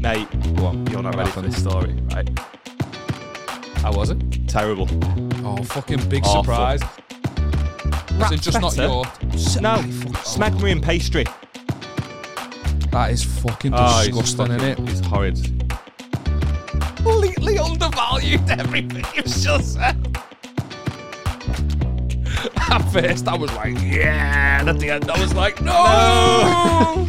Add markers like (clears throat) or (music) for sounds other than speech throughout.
Mate, Go on. you're not ready for this story, right? How was it? Terrible. Oh, fucking big Awful. surprise. Was it just not better. your? No, smegma and pastry. That is fucking Oh, disgusting, it's isn't it? It's horrid. Completely undervalued everything you've just said. At first, I was like, yeah. And at the end, I was like, no.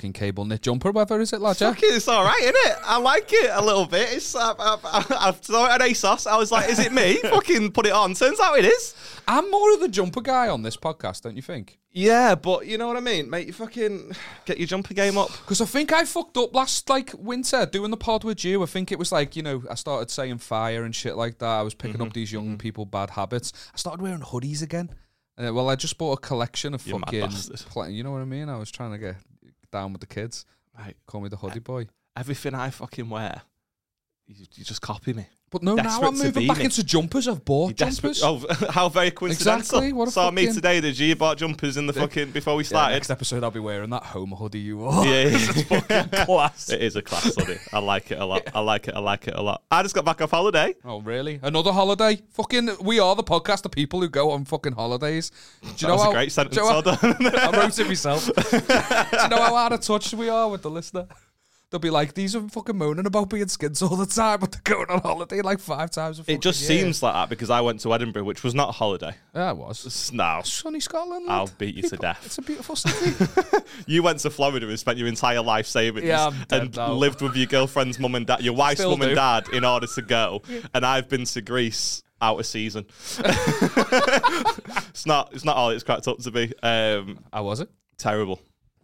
Fucking cable knit jumper, whether is it, lad? Fuck it's all right, isn't it? I like it a little bit. It's I, I, I, I saw it at ASOS. I was like, is it me? (laughs) Fucking put it on. Turns out it is. I'm more of the jumper guy on this podcast, don't you think? Yeah, but you know what I mean, mate. You fucking get your jumper game up. Because I think I fucked up last like winter doing the pod with you. I think it was like you know I started saying fire and shit like that. I was picking Mm-hmm, up these young people bad habits. I started wearing hoodies again. Uh, well, I just bought a collection of You fucking. you know what I mean? I was trying to get down with the kids. Right. Call me the hoodie boy. Everything I fucking wear, you, you just copy me. But no, now I'm moving back into jumpers. I've bought jumpers. Oh, (laughs) how very coincidental. Exactly, what a Saw me today. The G bought jumpers in the fucking before we Yeah, started. next episode, I'll be wearing that home hoodie you wore. Yeah, (laughs) it's fucking (laughs) class. It is a class hoodie. I like it a lot. I like it. I like it a lot. I just got back off holiday. Oh, really? Another holiday? Fucking, we are the podcast of people who go on fucking holidays. Do you That know was how, a great sentence. you know how- I wrote it myself. do you know how out of touch we are with the listener? They'll be like, these are fucking moaning about being skins all the time, (laughs) but they're going on holiday like five times a year." It just year. seems like that because I went to Edinburgh, which was not a holiday. Yeah, it was. No, Sunny Scotland. I'll beat you to death. It's a beautiful city. (laughs) you went to Florida and spent your entire life savings Yeah, and now. lived with your girlfriend's mum and dad, your wife's mum and dad, in order to go. (laughs) And I've been to Greece out of season. it's not. It's not all it's cracked up to be. Um, How was it? terrible.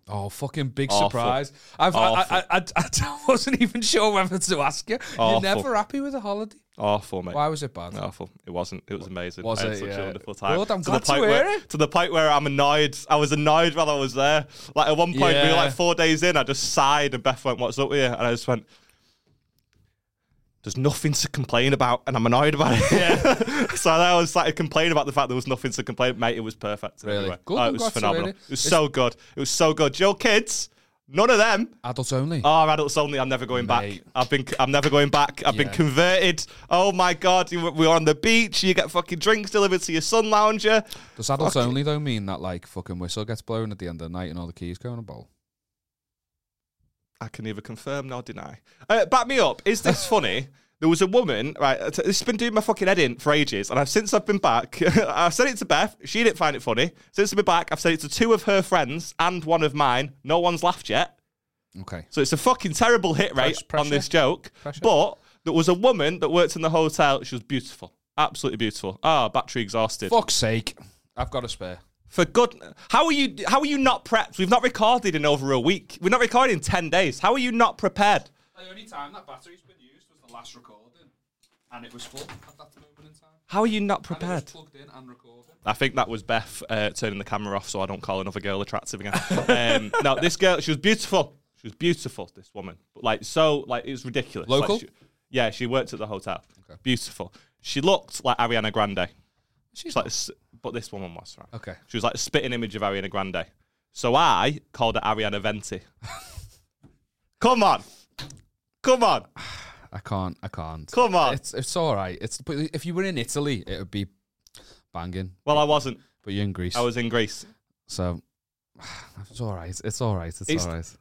Oh, fucking big Awful. surprise! I've, I, Awful. I, I, (laughs) I wasn't even sure whether to ask you. Awful. You're never happy with a holiday. Awful, mate. Why was it bad? Awful. It wasn't. It was amazing. Was I had it? such Yeah. a wonderful time. Good, I'm to glad the to point hear where, it. To the point where I'm annoyed. I was annoyed while I was there. Like at one point, we were like four days in. I just sighed, and Beth went, "What's up with you?" And I just went. There's nothing to complain about, and I'm annoyed about it. Yeah. (laughs) so I was like complaining about the fact there was nothing to complain. Mate, it was perfect. Really? Anyway. Good, Oh, it was phenomenal. hear It was It's- so good. It was so good. Your kids, none of them Adults only. Oh, adults only. I'm never going Mate. back. I've been. I'm never going back. I've been converted. Oh my god, you- we were on the beach. You get fucking drinks delivered to your sun lounger. Does adults only though mean that like fucking whistle gets blown at the end of the night and all the keys go in a bowl? I can neither confirm nor deny. Uh, back me up. Is this (laughs) funny? There was a woman, right? This has been doing my fucking head in for ages, and I've since I've been back. (laughs) I've said it to Beth. She didn't find it funny. Since I've been back, I've said it to two of her friends and one of mine. No one's laughed yet. Okay. So it's a fucking terrible hit rate Press- on this joke. Pressure. But there was a woman that worked in the hotel. She was beautiful, absolutely beautiful. Ah, battery exhausted. Fuck's sake. I've got a spare. For good, how are you? How are you not prepped? We've not recorded in over a week. We're not recording in ten days. How are you not prepared? The only time that battery's been used was the last recording, and it was full at that moment in time. How are you not And it was prepared? plugged in and recording. I think that was Beth uh, turning the camera off so I don't call another girl attractive again. um, (laughs) no, this girl, she was beautiful. She was beautiful. This woman, but like so, like it was ridiculous. Like, Local? she- yeah, she worked at the hotel. Beautiful. She looked like Ariana Grande. She's like, but this woman was right. Okay. She was like a spitting image of Ariana Grande. So I called her Ariana Venti. (laughs) Come on, come on, I can't. I can't. come on. It's it's all right. It's but if you were in Italy, it would be banging. Well, I wasn't. But you're in Greece, I was in Greece. so it's all right. It's all right. It's, It's- all right.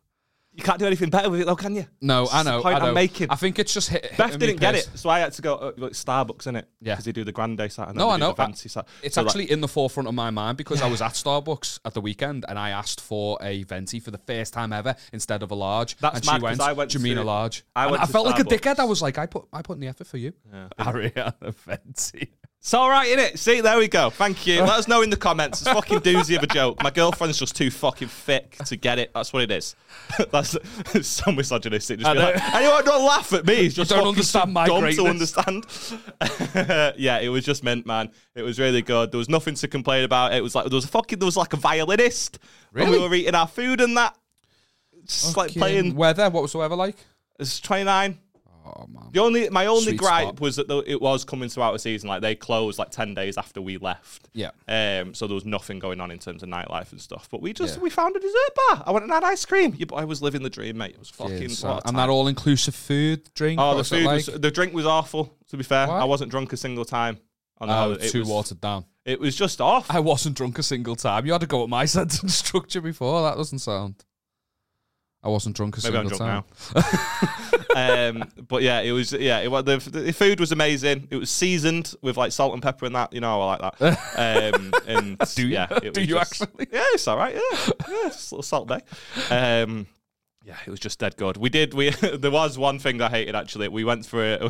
You can't do anything better with it, though, can you? No, I know. I know. I'm making. I think it's just hit. Beth didn't get it, so I had to go uh, like Starbucks in it. Yeah. because they do the grande sat and No, I know. the fancy sat. It's So, like, actually in the forefront of my mind because I was at (laughs) Starbucks at the weekend and I asked for a venti for the first time ever instead of a large. That's and mad she went, I went "Do you mean to- a large?" I went I felt like a dickhead. I was like, "I put, I put in the effort for you." Yeah. (laughs) Ariana Venti. It's all right, innit? See, there we go. Thank you. Let us know in the comments. It's fucking doozy of a joke. My girlfriend's just too fucking thick to get it. That's what it is. (laughs) That's it's so misogynistic. Just be like, anyone don't laugh at me. (laughs) Just don't understand my dumb greatness. to understand. (laughs) yeah, it was just mint, man. It was really good. There was nothing to complain about. It was like there was a fucking there was like a violinist when we were eating our food and that. Just like playing. weather. What was the weather like? It's twenty nine. Oh, man. The only my only Sweet gripe spot. was that the, it was coming to out of season. Like they closed like ten days after we left. Yeah. Um, so there was nothing going on in terms of nightlife and stuff. But we just Yeah. we found a dessert bar. I went and had ice cream. Your boy was living the dream, mate. It was fucking. Yeah, so- what and that all inclusive food, drink. Oh, the food like? was the drink was awful. To be fair, Why? I wasn't drunk a single time. On the Oh, holiday. too it was, too watered down. It was just off. I wasn't drunk a single time. You had to go at my (laughs) sentence structure before. That doesn't sound. I wasn't drunk a Maybe I'm single drunk time. now. (laughs) um, but yeah, it was yeah. It the, the food was amazing. It was seasoned with like salt and pepper and that. You know, I like that. Um, (laughs) and Do you? yeah, it Do was you just- actually? Yeah, it's all right. Yeah, yeah, just a little Salt Bae. Um, yeah, it was just dead good. We did. We (laughs) there was one thing I hated actually. We went for it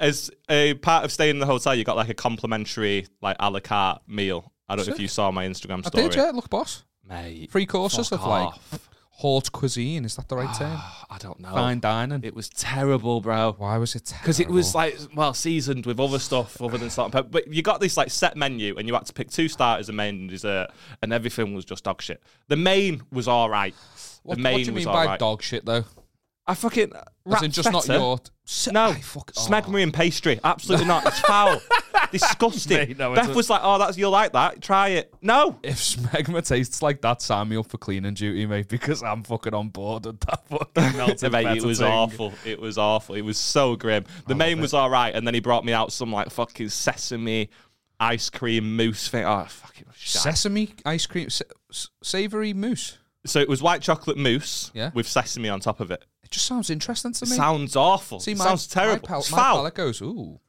as a part of staying in the hotel. You got like a complimentary like a la carte meal. I don't know if you saw my Instagram I story. did, yeah. Look, boss. Mate, Three courses of like off. Haute cuisine. Is that the right term? (sighs) I don't know. Fine dining. It was terrible, bro. Why was it? Terrible? Because it was like well seasoned with other stuff other than salt and pepper. But you got this like set menu, and you had to pick two starters, a main, and dessert, and everything was just dog shit. The main was all right. What, the main what do you was mean all by right. dog shit though? I fucking As in just not Ratsfeta? your. S- No, I fuck, oh. smegma and pastry. Absolutely not. It's foul. (laughs) Disgusting. (laughs) Mate, no, Beth was like, "Oh, that's you'll like that. Try it." No. If smegma tastes like that, sign me up for cleaning duty, mate, because I'm fucking on board with that fucking (laughs) melted Mate, it was thing. awful. It was awful. It was so grim. The oh, main was all right, and then he brought me out some like fucking sesame ice cream mousse thing. Oh, fucking. Sesame ice cream, sa- savory mousse. So it was white chocolate mousse Yeah. with sesame on top of it. It just sounds interesting to me. Sounds awful. See, It my, sounds terrible. My, pal- my palate goes, ooh,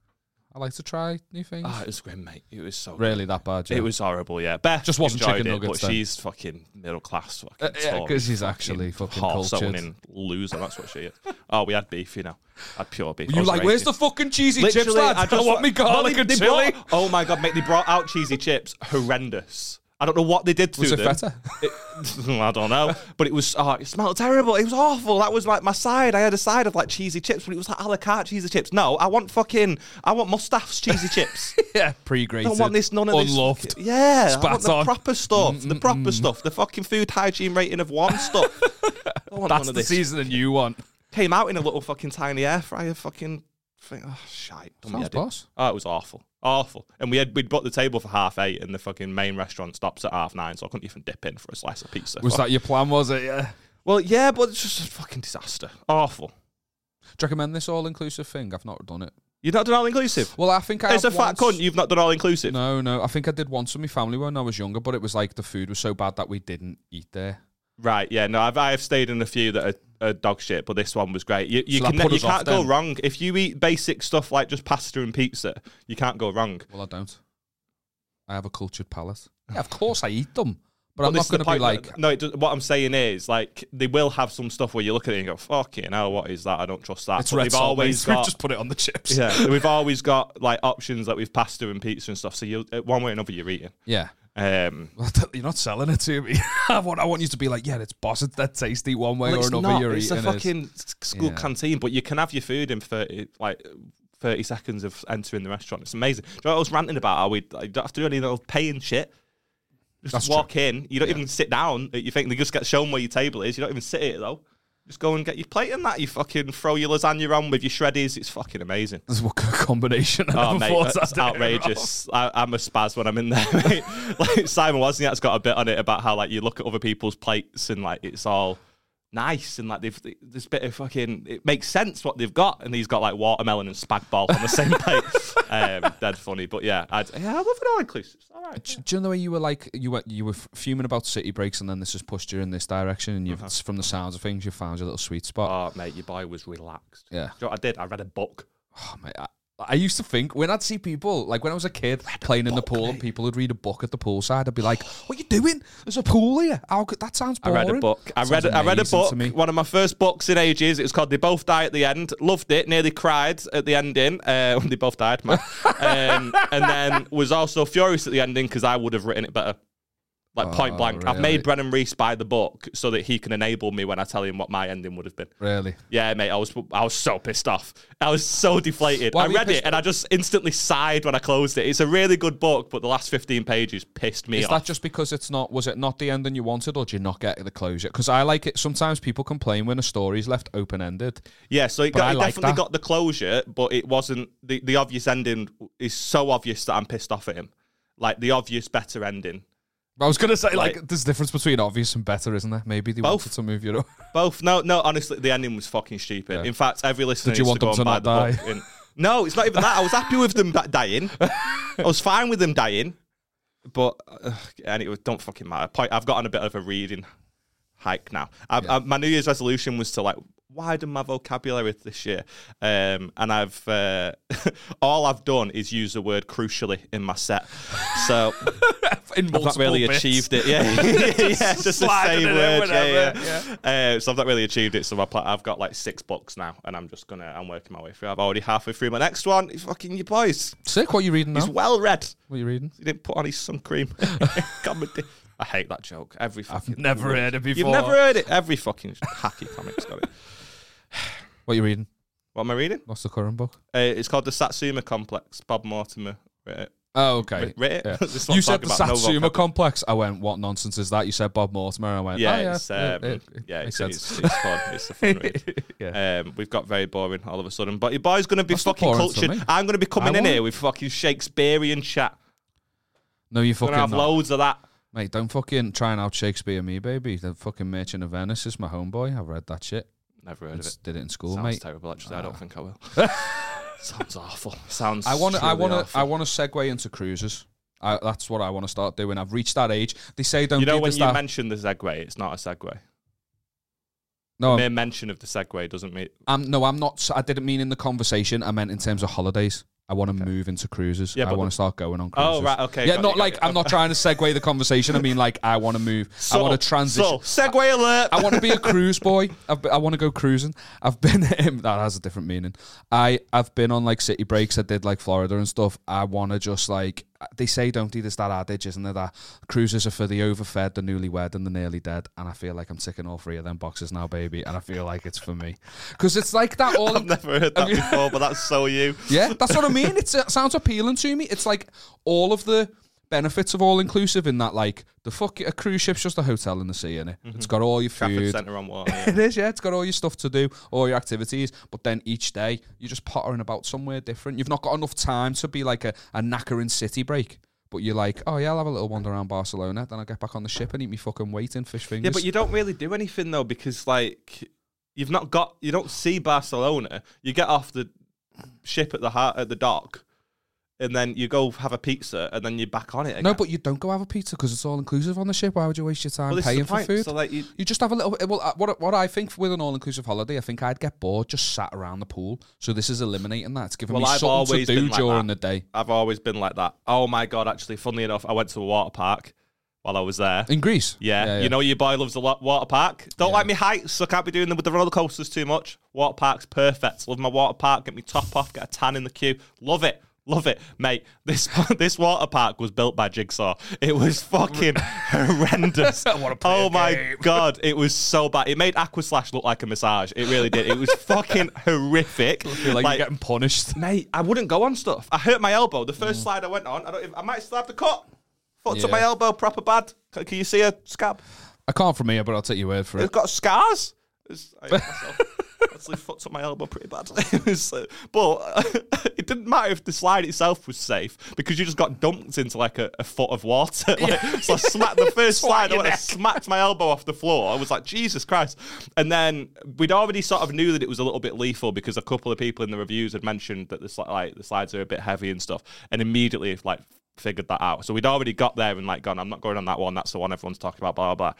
I like to try new things. Ah, it was grim, mate. It was so really that bad? Yeah. It was horrible, yeah. Beth Just wasn't enjoyed chicken it, nuggets but then. she's fucking middle class. Uh, yeah, because she's actually fucking horse cultured. owning loser. That's what she is. oh, we had beef, you know. had pure beef. You was like, where's the fucking cheesy chips, Literally, lad? I, just want me garlic and they chili. brought- oh my god, mate! They brought out cheesy chips. Horrendous. I don't know what they did to Was it them. feta? It- (laughs) I don't know, but it was. Oh, it smelled terrible. It was awful. That was like my side. I had a side of like cheesy chips, but it was like a la carte cheesy chips. No, I want fucking. I want Mustaph's cheesy chips. (laughs) yeah, pre-grated. I don't want this. None of this. Unloved. fucking- Yeah, I Spat want the on. proper stuff. The proper stuff. The fucking food hygiene rating of one stuff. (laughs) I want That's none of the this. seasoning you want. Came out in a little fucking tiny air fryer. Fucking thing. Oh, shite. Done me Sounds boss. Oh, it was awful. Awful. And we had we'd booked the table for half eight and the fucking main restaurant stops at half nine, so I couldn't even dip in for a slice of pizza. Was Fuck. that your plan? Was it? Yeah. Well, yeah, but it's just a fucking disaster. Awful. Do you recommend this all-inclusive thing? I've not done it. You've not done all inclusive? Well, I think I As a have fat once- cunt, you've not done all inclusive. No, no. I think I did once with my family when I was younger, but it was like the food was so bad that we didn't eat there. Right, yeah, no, I've I have stayed in a few that are, are dog shit, but this one was great. You, you So that can put you us off can't go then? wrong if you eat basic stuff like just pasta and pizza. You can't go wrong. Well, I don't. I have a cultured palate. Yeah, of (laughs) course I eat them, but, I'm this not is the going to be point like, no. It does, what I'm saying is, like, they will have some stuff where you look at it and go, "Fucking hell, what is that? I don't trust that." it's But red they've salt. always (laughs) got, just put it on the chips. yeah, (laughs) we've always got like options like with pasta and pizza and stuff. So you, one way or another, you're eating. yeah. Um, (laughs) you're not selling it to me. (laughs) I want, I want you to be like, yeah, it's boss. It's that tasty one way well, or another. not. You're It's a eating it. fucking school Yeah. canteen, but you can have your food in thirty, like thirty seconds of entering the restaurant. It's amazing. Do you know what I was ranting about? How we like, don't have to do any little paying shit. Just That's walk in. You don't even sit down. You think they just get shown where your table is. You don't even sit it though. Just go and get your plate and that. You fucking throw your lasagna on with your shreddies. It's fucking amazing. This is what a (laughs) combination. I Oh mate, that's of. outrageous. I, I'm a spaz when I'm in there. (laughs) Mate. like Simon Wozniak's got a bit on it about how like you look at other people's plates and like it's all nice and like they've this bit of fucking it makes sense what they've got and he's got like watermelon and spag bol on the same (laughs) plate. Um, dead funny, but yeah, I'd, yeah, I love it all inclusive. All right. Do, do you know the way you were like you were you were fuming about city breaks and then this has pushed you in this direction and you've Uh-huh. from the sounds of things you found your little sweet spot. Oh mate, your boy was relaxed. yeah. Do you know what I did? I read a book. Oh, mate, I, I used to think when I'd see people like when I was a kid playing in the pool and people would read a book at the poolside, I'd be like, "What are you doing? There's a pool here. How could, that sounds boring." I read a book. I read. I read a book. One of my first books in ages. It was called "They Both Die at the End." Loved it. Nearly cried at the ending. Uh, (laughs) when they both died, man. um, and then was also furious at the ending because I would have written it better. Like oh, point Oh, blank. I've made Brennan Reece buy the book so that he can enable me when I tell him what my ending would have been. Really? Yeah, mate, I was I was so pissed off. I was so deflated. Why I read it and I just instantly sighed when I closed it. It's a really good book, but the last 15 pages pissed me Is off. Is that just because it's not? Was it not the ending you wanted, or did you not get the closure? Because I like it. Sometimes people complain when a story's left open ended. Yeah, so it, got, I it like definitely that. got the closure, but it wasn't the, the obvious ending is so obvious that I'm pissed off at him. Like the obvious better ending. I was gonna say like, Like- there's a difference between obvious and better, isn't there? Maybe they Both. wanted to move you (laughs) up. Both. No, no, honestly, the ending was fucking stupid. Yeah. In fact, every listener Did you needs want to go them and to buy not the book. And- no, it's not even that. I was happy with them dying. I was fine with them dying. But uh, anyway, don't fucking matter. Point. I've gotten a bit of a reading hike now. I, I, my New Year's resolution was to like widen my vocabulary this year, um, and I've uh, (laughs) all I've done is use the word crucially in my set. So (laughs) In I've not really achieved it. Yeah, (laughs) yeah, just the same word. whenever, Yeah, yeah. Uh, so I've not really achieved it. So my pla- I've got like six books now, and I'm just gonna I'm working my way through. I've already halfway through my next one. Fucking you boys, Sick. What are you reading now? he's well read. What are you reading? He didn't put on his sun cream. Comedy. I hate that joke. Every fucking never heard it before. You've never heard it. Every fucking hacky comic's got it. (sighs) What are you reading? What am I reading? What's the current book? Uh, it's called the Satsuma Complex. Bob Mortimer wrote it. Oh, okay. Writ- writ it? Yeah. (laughs) This is what You said the talking about, no Satsuma complex. I went, what nonsense is that? You said Bob Mortimer. I went, Yeah, oh, yeah, it's, um, it- it- it yeah, it's, it's, it's fun. It's a fun read. (laughs) yeah. Um, we've got very boring all of a sudden. But your boy's going to be That's fucking cultured. I'm going to be coming in here with fucking Shakespearean chat. No, you fucking have not. loads of that. Mate, don't fucking try and out Shakespeare me, baby. The fucking Merchant of Venice is my homeboy. I've read that shit. Never heard of it. Did it in school, Sounds mate. terrible, actually. I don't ah. think I will. (laughs) Sounds awful. Sounds. I want to. I want to. I want to segue into cruises. I, that's what I want to start doing. I've reached that age. They say don't You know when you that. mention the segue, it's not a segue. no, Mere mention of the segue doesn't mean. I'm no, I'm not. I didn't mean in the conversation. I meant in terms of holidays. I want to move into cruises. Yeah, I want to start going on oh, cruises. Oh right, okay. Yeah, not got like you. I'm not trying to segue the conversation. I mean, like I want to move. I want to transition. So, segue alert. I want to be a cruise (laughs) boy. I've, I want to go cruising. I've been (laughs) that has a different meaning. I I've been on like city breaks. I did like Florida and stuff. I want to just like they say don't do this that adage, isn't it? That cruises are for the overfed, the newlywed, and the nearly dead. And I feel like I'm ticking all three of them boxes now, baby. And I feel like it's for me because it's like that (laughs) all. I've never heard that (laughs) before, but that's so you. Yeah, that's what I mean. It's, it sounds appealing to me. It's like all of the benefits of all inclusive in that, like the fuck a cruise ship's just a hotel in the sea, innit? Mm-hmm. It's got all your food. Centre on water. (laughs) yeah. It is, yeah. It's got all your stuff to do, all your activities, but then each day you're just pottering about somewhere different. You've not got enough time to be like a, a knackering city break. But you're like, oh yeah, I'll have a little wander around Barcelona, then I'll get back on the ship and eat me fucking weight in fish fingers. Yeah, but you don't really do anything though because like you've not got you don't see Barcelona. You get off the ship at the heart at the dock, and then you go have a pizza, and then you're back on it. Again. no, but you don't go have a pizza because it's all inclusive on the ship. Why would you waste your time well, paying for food? So like you, You just have a little. Well, uh, what what I think with an all inclusive holiday, I think I'd get bored just sat around the pool. So this is eliminating that. It's giving Well, me I've something to do like during that. the day. I've always been like that. Oh my god! Actually, funnily enough, I went to a water park while I was there. In Greece, Yeah, you know your boy loves a lot water park. Don't Yeah. like me heights, so I can't be doing them with the roller coasters too much. Water park's perfect. Love my water park. Get me top off. Get a tan in the queue. Love it. Love it, mate. This (laughs) this water park was built by Jigsaw. It was fucking horrendous. (laughs) oh my game. (laughs) god, it was so bad. It made Aqua Slash look like a massage. It really did. It was fucking horrific. Feel like, you're getting punished. Mate, I wouldn't go on stuff. I hurt my elbow. The first slide I went on, I I might still have the cut. Fucked up Mm. My elbow, proper bad. Can, can you see a scab? I can't from here, but I'll take your word for it. It's got scars. It's, I. Actually, fucked up my elbow pretty badly. (laughs) Was, uh, but (laughs) it didn't matter if the slide itself was safe because you just got dumped into like a, a foot of water. (laughs) Like, So I smacked the first slide. I went, I smacked my elbow off the floor. I was like, Jesus Christ! And then we'd already sort of knew that it was a little bit lethal because a couple of people in the reviews had mentioned that the sli- like the slides are a bit heavy and stuff, and immediately like figured that out. So we'd already got there and like gone, I'm not going on that one. That's the one everyone's talking about. Blah blah. blah.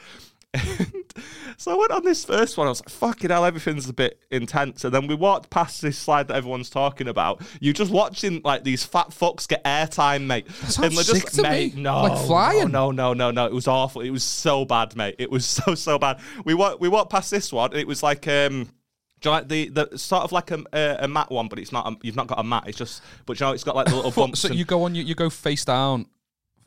And (laughs) so I went on this first one. I was like, fucking hell, everything's a bit intense. And then we walked past this slide that everyone's talking about. You're just watching like these fat fucks get airtime, mate. sounds and they're sick just, to mate, me. no, Like flying. No, no, no, no, no. It was awful. It was so bad, mate. It was (laughs) so, so bad. We walked, we walked past this one, and it was like, um, do you like the, the sort of like a, a, a mat one, but it's not. A, you've not got a mat. It's just, but you know, it's got like the little (laughs) bumps. So you go on, you, you go face down,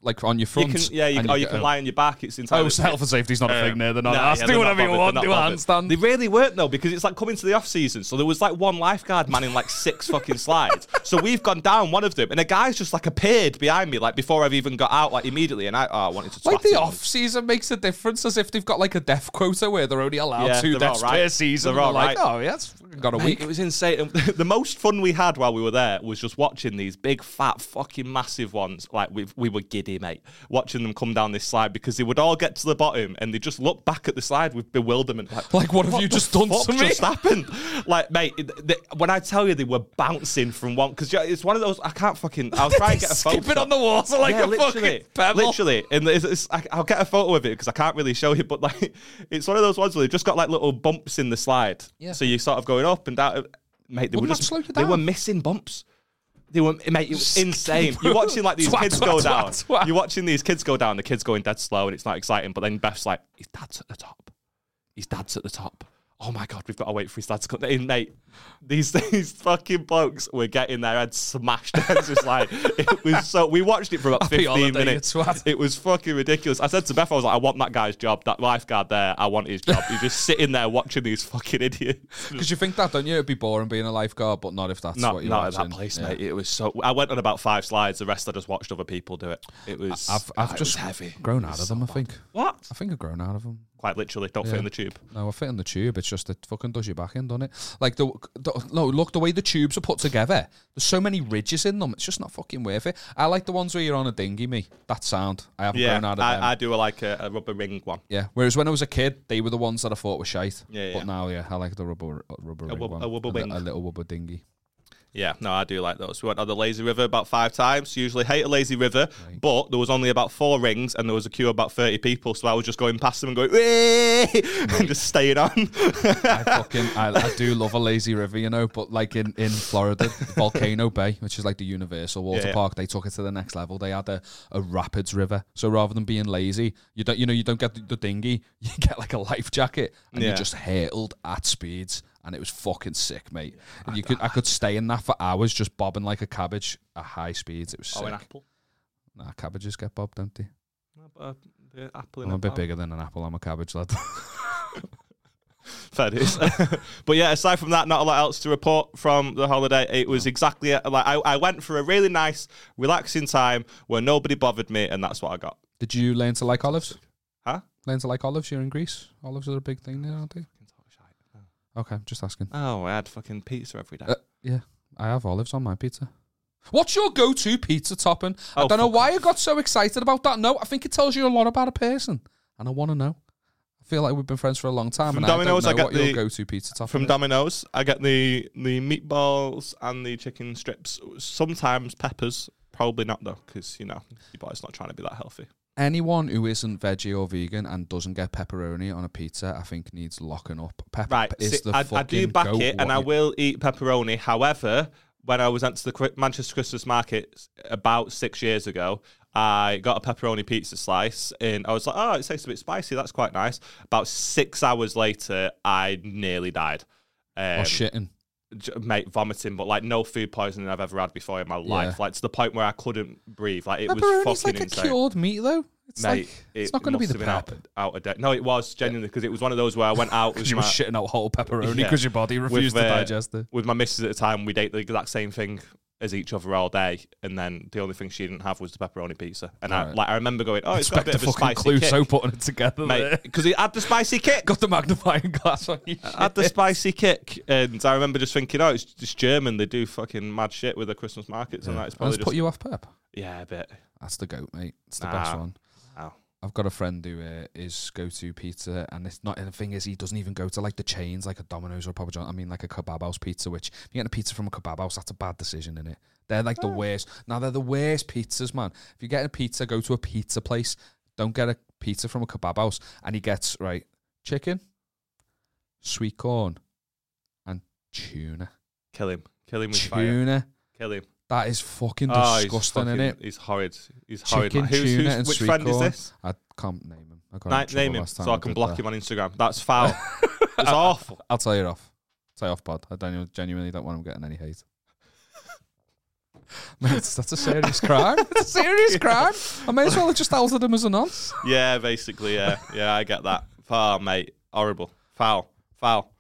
like on your You front. can, yeah, you, and or you oh, go- can lie on your back. It's entirely. Oh, health and safety's not a thing there. They're not. Nah, yeah, do whatever you want. Do a handstand. They really weren't though, because it's like coming to the off season. So there was like one lifeguard manning like six fucking slides. (laughs) So we've gone down one of them, and a guy's just like appeared behind me, like before I've even got out, like immediately, and I, oh, I wanted to Like the off season makes a difference, as if they've got like a death quota where they're only allowed Yeah, two deaths right. per season. They're all like, oh yeah, it's fucking got a Mate, week. it was insane. (laughs) The most fun we had while we were there was just watching these big, fat, fucking massive ones. Like we we were giddy, mate, watching them come down this slide because they would all get to the bottom and they just look back at the slide with bewilderment. Like, Like, what have you just done fuck to me? Just happened. Like, mate, it- they, when I tell you they were bouncing from one because it's one of those I can't fucking. I'll try and (laughs) get a photo. Skipping on the water like Yeah, a fucking pebble. Literally, and it's, it's, I, I'll get a photo of it because I can't really show you. But like, (laughs) it's one of those ones where they've just got like little bumps in the slide. Yeah. So you're sort of going up and down. Uh, mate, they Wouldn't were that just slow you they were missing bumps. They were, mate, it was insane. (laughs) You're watching like these Twat, kids twat, go twat, down. twat. You're watching these kids go down. The kids going dead slow, and it's not exciting. But then Beth's like, his dad's at the top. His dad's at the top. Oh my god, we've got to wait for his dad to come in, mate. These (laughs) these fucking blokes were getting their heads smashed. (laughs) It's just like it was so. We watched it for about (laughs) Happy 15 holiday, you minutes. twat. It was fucking ridiculous. I said to Beth, I was like, I want that guy's job. That lifeguard there, I want his job. He's just sitting there watching these fucking idiots. Because you think that, don't you? It'd be boring being a lifeguard, but not if that's Not, what you're not at that place, Yeah. mate. It was so. I went on about five slides. The rest I just watched other people do it. It was. I've, I've it just was heavy. grown out of them. I think. What? I think I've grown out of them. Quite literally, don't fit in the tube. No, I fit in the tube. It's just it fucking does your back in, doesn't it? Like the, the no, look the way the tubes are put together. There's so many ridges in them. It's just not fucking worth it. I like the ones where you're on a dinghy. Me, that sound. I haven't Yeah, grown out of them. I, I do like a, a rubber ring one. yeah. Whereas when I was a kid, they were the ones that I thought were shite. Yeah, But yeah. now, yeah, I like the rubber uh, rubber ring wub- one. a a little rubber dinghy. Yeah, no, I do like those. We went on the lazy river about five times. Usually hate a lazy river, but there was only about four rings and there was a queue of about 30 people. So I was just going past them and going, "Whee!" (laughs) and just staying on. I (laughs) fucking I, I do love a lazy river, you know. But like in in Florida, Volcano Bay, which is like the Universal water Yeah, yeah. park, they took it to the next level. They had a, a rapids river, so rather than being lazy, you don't you know you don't get the, the dinghy, (laughs) you get like a life jacket, and Yeah. you just hurtled at speeds, and it was fucking sick, mate. And you could I could stay in that for hours, just bobbing like a cabbage at high speeds. It was sick. oh, an apple. Nah, cabbages get bobbed, don't they? No, but, uh, the apple in I'm a bit bigger than an apple. I'm a cabbage lad. (laughs) Fair dues. (laughs) but yeah, aside from that, not a lot else to report from the holiday. It was exactly like I, I went for a really nice, relaxing time where nobody bothered me, and that's what I got. Did you learn to like olives? Huh? Learn to like olives? You're in Greece. Olives are a big thing there, aren't they? Okay, just asking. Oh, I had fucking pizza every day. Uh, yeah, I have olives on my pizza. What's your go-to pizza topping? I Oh, don't know fuck why you got so excited about that. No, I think it tells you a lot about a person, and I want to know. I feel like we've been friends for a long time, From and Domino's, I I don't know get what your the- go-to pizza topping From is. Domino's, I get the the meatballs and the chicken strips. Sometimes peppers, probably not though, because you know your boy's not trying to be that healthy. Anyone who isn't veggie or vegan and doesn't get pepperoni on a pizza, I think needs locking up. Pepper Right, is see, the I, I do back goat it, and I will eat pepperoni. However, when I was at the Manchester Christmas market about six years ago, I got a pepperoni pizza slice, and I was like, "Oh, it tastes a bit spicy. That's quite nice." About six hours later, I nearly died. Um, or shitting. Mate, vomiting, but like no food poisoning I've ever had before in my life. Like to the point where I couldn't breathe. Like it was fucking like a insane. cured meat, though. It's Mate, like it's not going to be the pep. out, out of date. No, it was genuinely because it was one of those where I went (laughs) out with you my, were shitting out whole pepperoni (laughs) Yeah. because your body refused With, to uh, digest it. with my missus at the time. We ate the exact same thing as each other all day, and then the only thing she didn't have was the pepperoni pizza. And I Right. like I remember going, "Oh, it's got a bit a of a fucking spicy Clouseau kick, putting it together, mate," eh? there. because it had the spicy kick. Got the magnifying glass on you. had the spicy kick, and I remember just thinking, "Oh, it's just German. They do fucking mad shit with the Christmas markets, and that's probably Let's just put you off pep. yeah, a bit." That's the goat, mate. It's the Nah. best one. Wow. I've got a friend who uh, is go to pizza, and it's not. And the thing is, he doesn't even go to like the chains, like a Domino's or a Papa John. I mean, like a kebab house pizza. Which if you're getting a pizza from a kebab house, that's a bad decision, is it? They're like the worst. Now they're the worst pizzas, man. If you're getting a pizza, go to a pizza place. Don't get a pizza from a kebab house. And he gets right chicken, sweet corn, and tuna. Kill him. Kill him with fire. Tuna. Kill him. That is fucking Oh, he's disgusting, fucking- innit? He's horrid. He's horrid. Chicken, man. Who's, tuna, who's, and which sweet friend corn. is this? I can't name him. I got in trouble name him last time so I I can did block that. him on Instagram. That's foul. (laughs) it's awful. I'll tell you off. Tell you off, pod. I don't, genuinely don't want him getting any hate. (laughs) Mate, that's a serious crime. It's a serious (laughs) crime. I may as well have just outed him as a nonce. Yeah, basically, yeah. Yeah, I get that. Foul, mate. Horrible. Foul. Foul.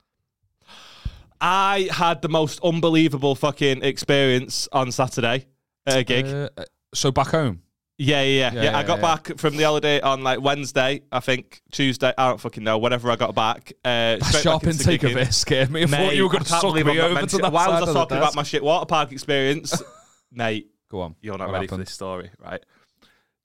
I had the most unbelievable fucking experience on Saturday at a gig. Uh, uh, so back home. yeah, yeah, yeah, yeah, yeah. I got yeah. back from the holiday on like Wednesday, I think. Tuesday, I don't fucking know. Whenever I got back. Uh, That straight sharp back into intake of gigging. it scared me. I Mate, thought you were going to suck me over to that Why was I talking about my shit water park experience? Mate, (laughs) Go on. you're not What ready for this story, right?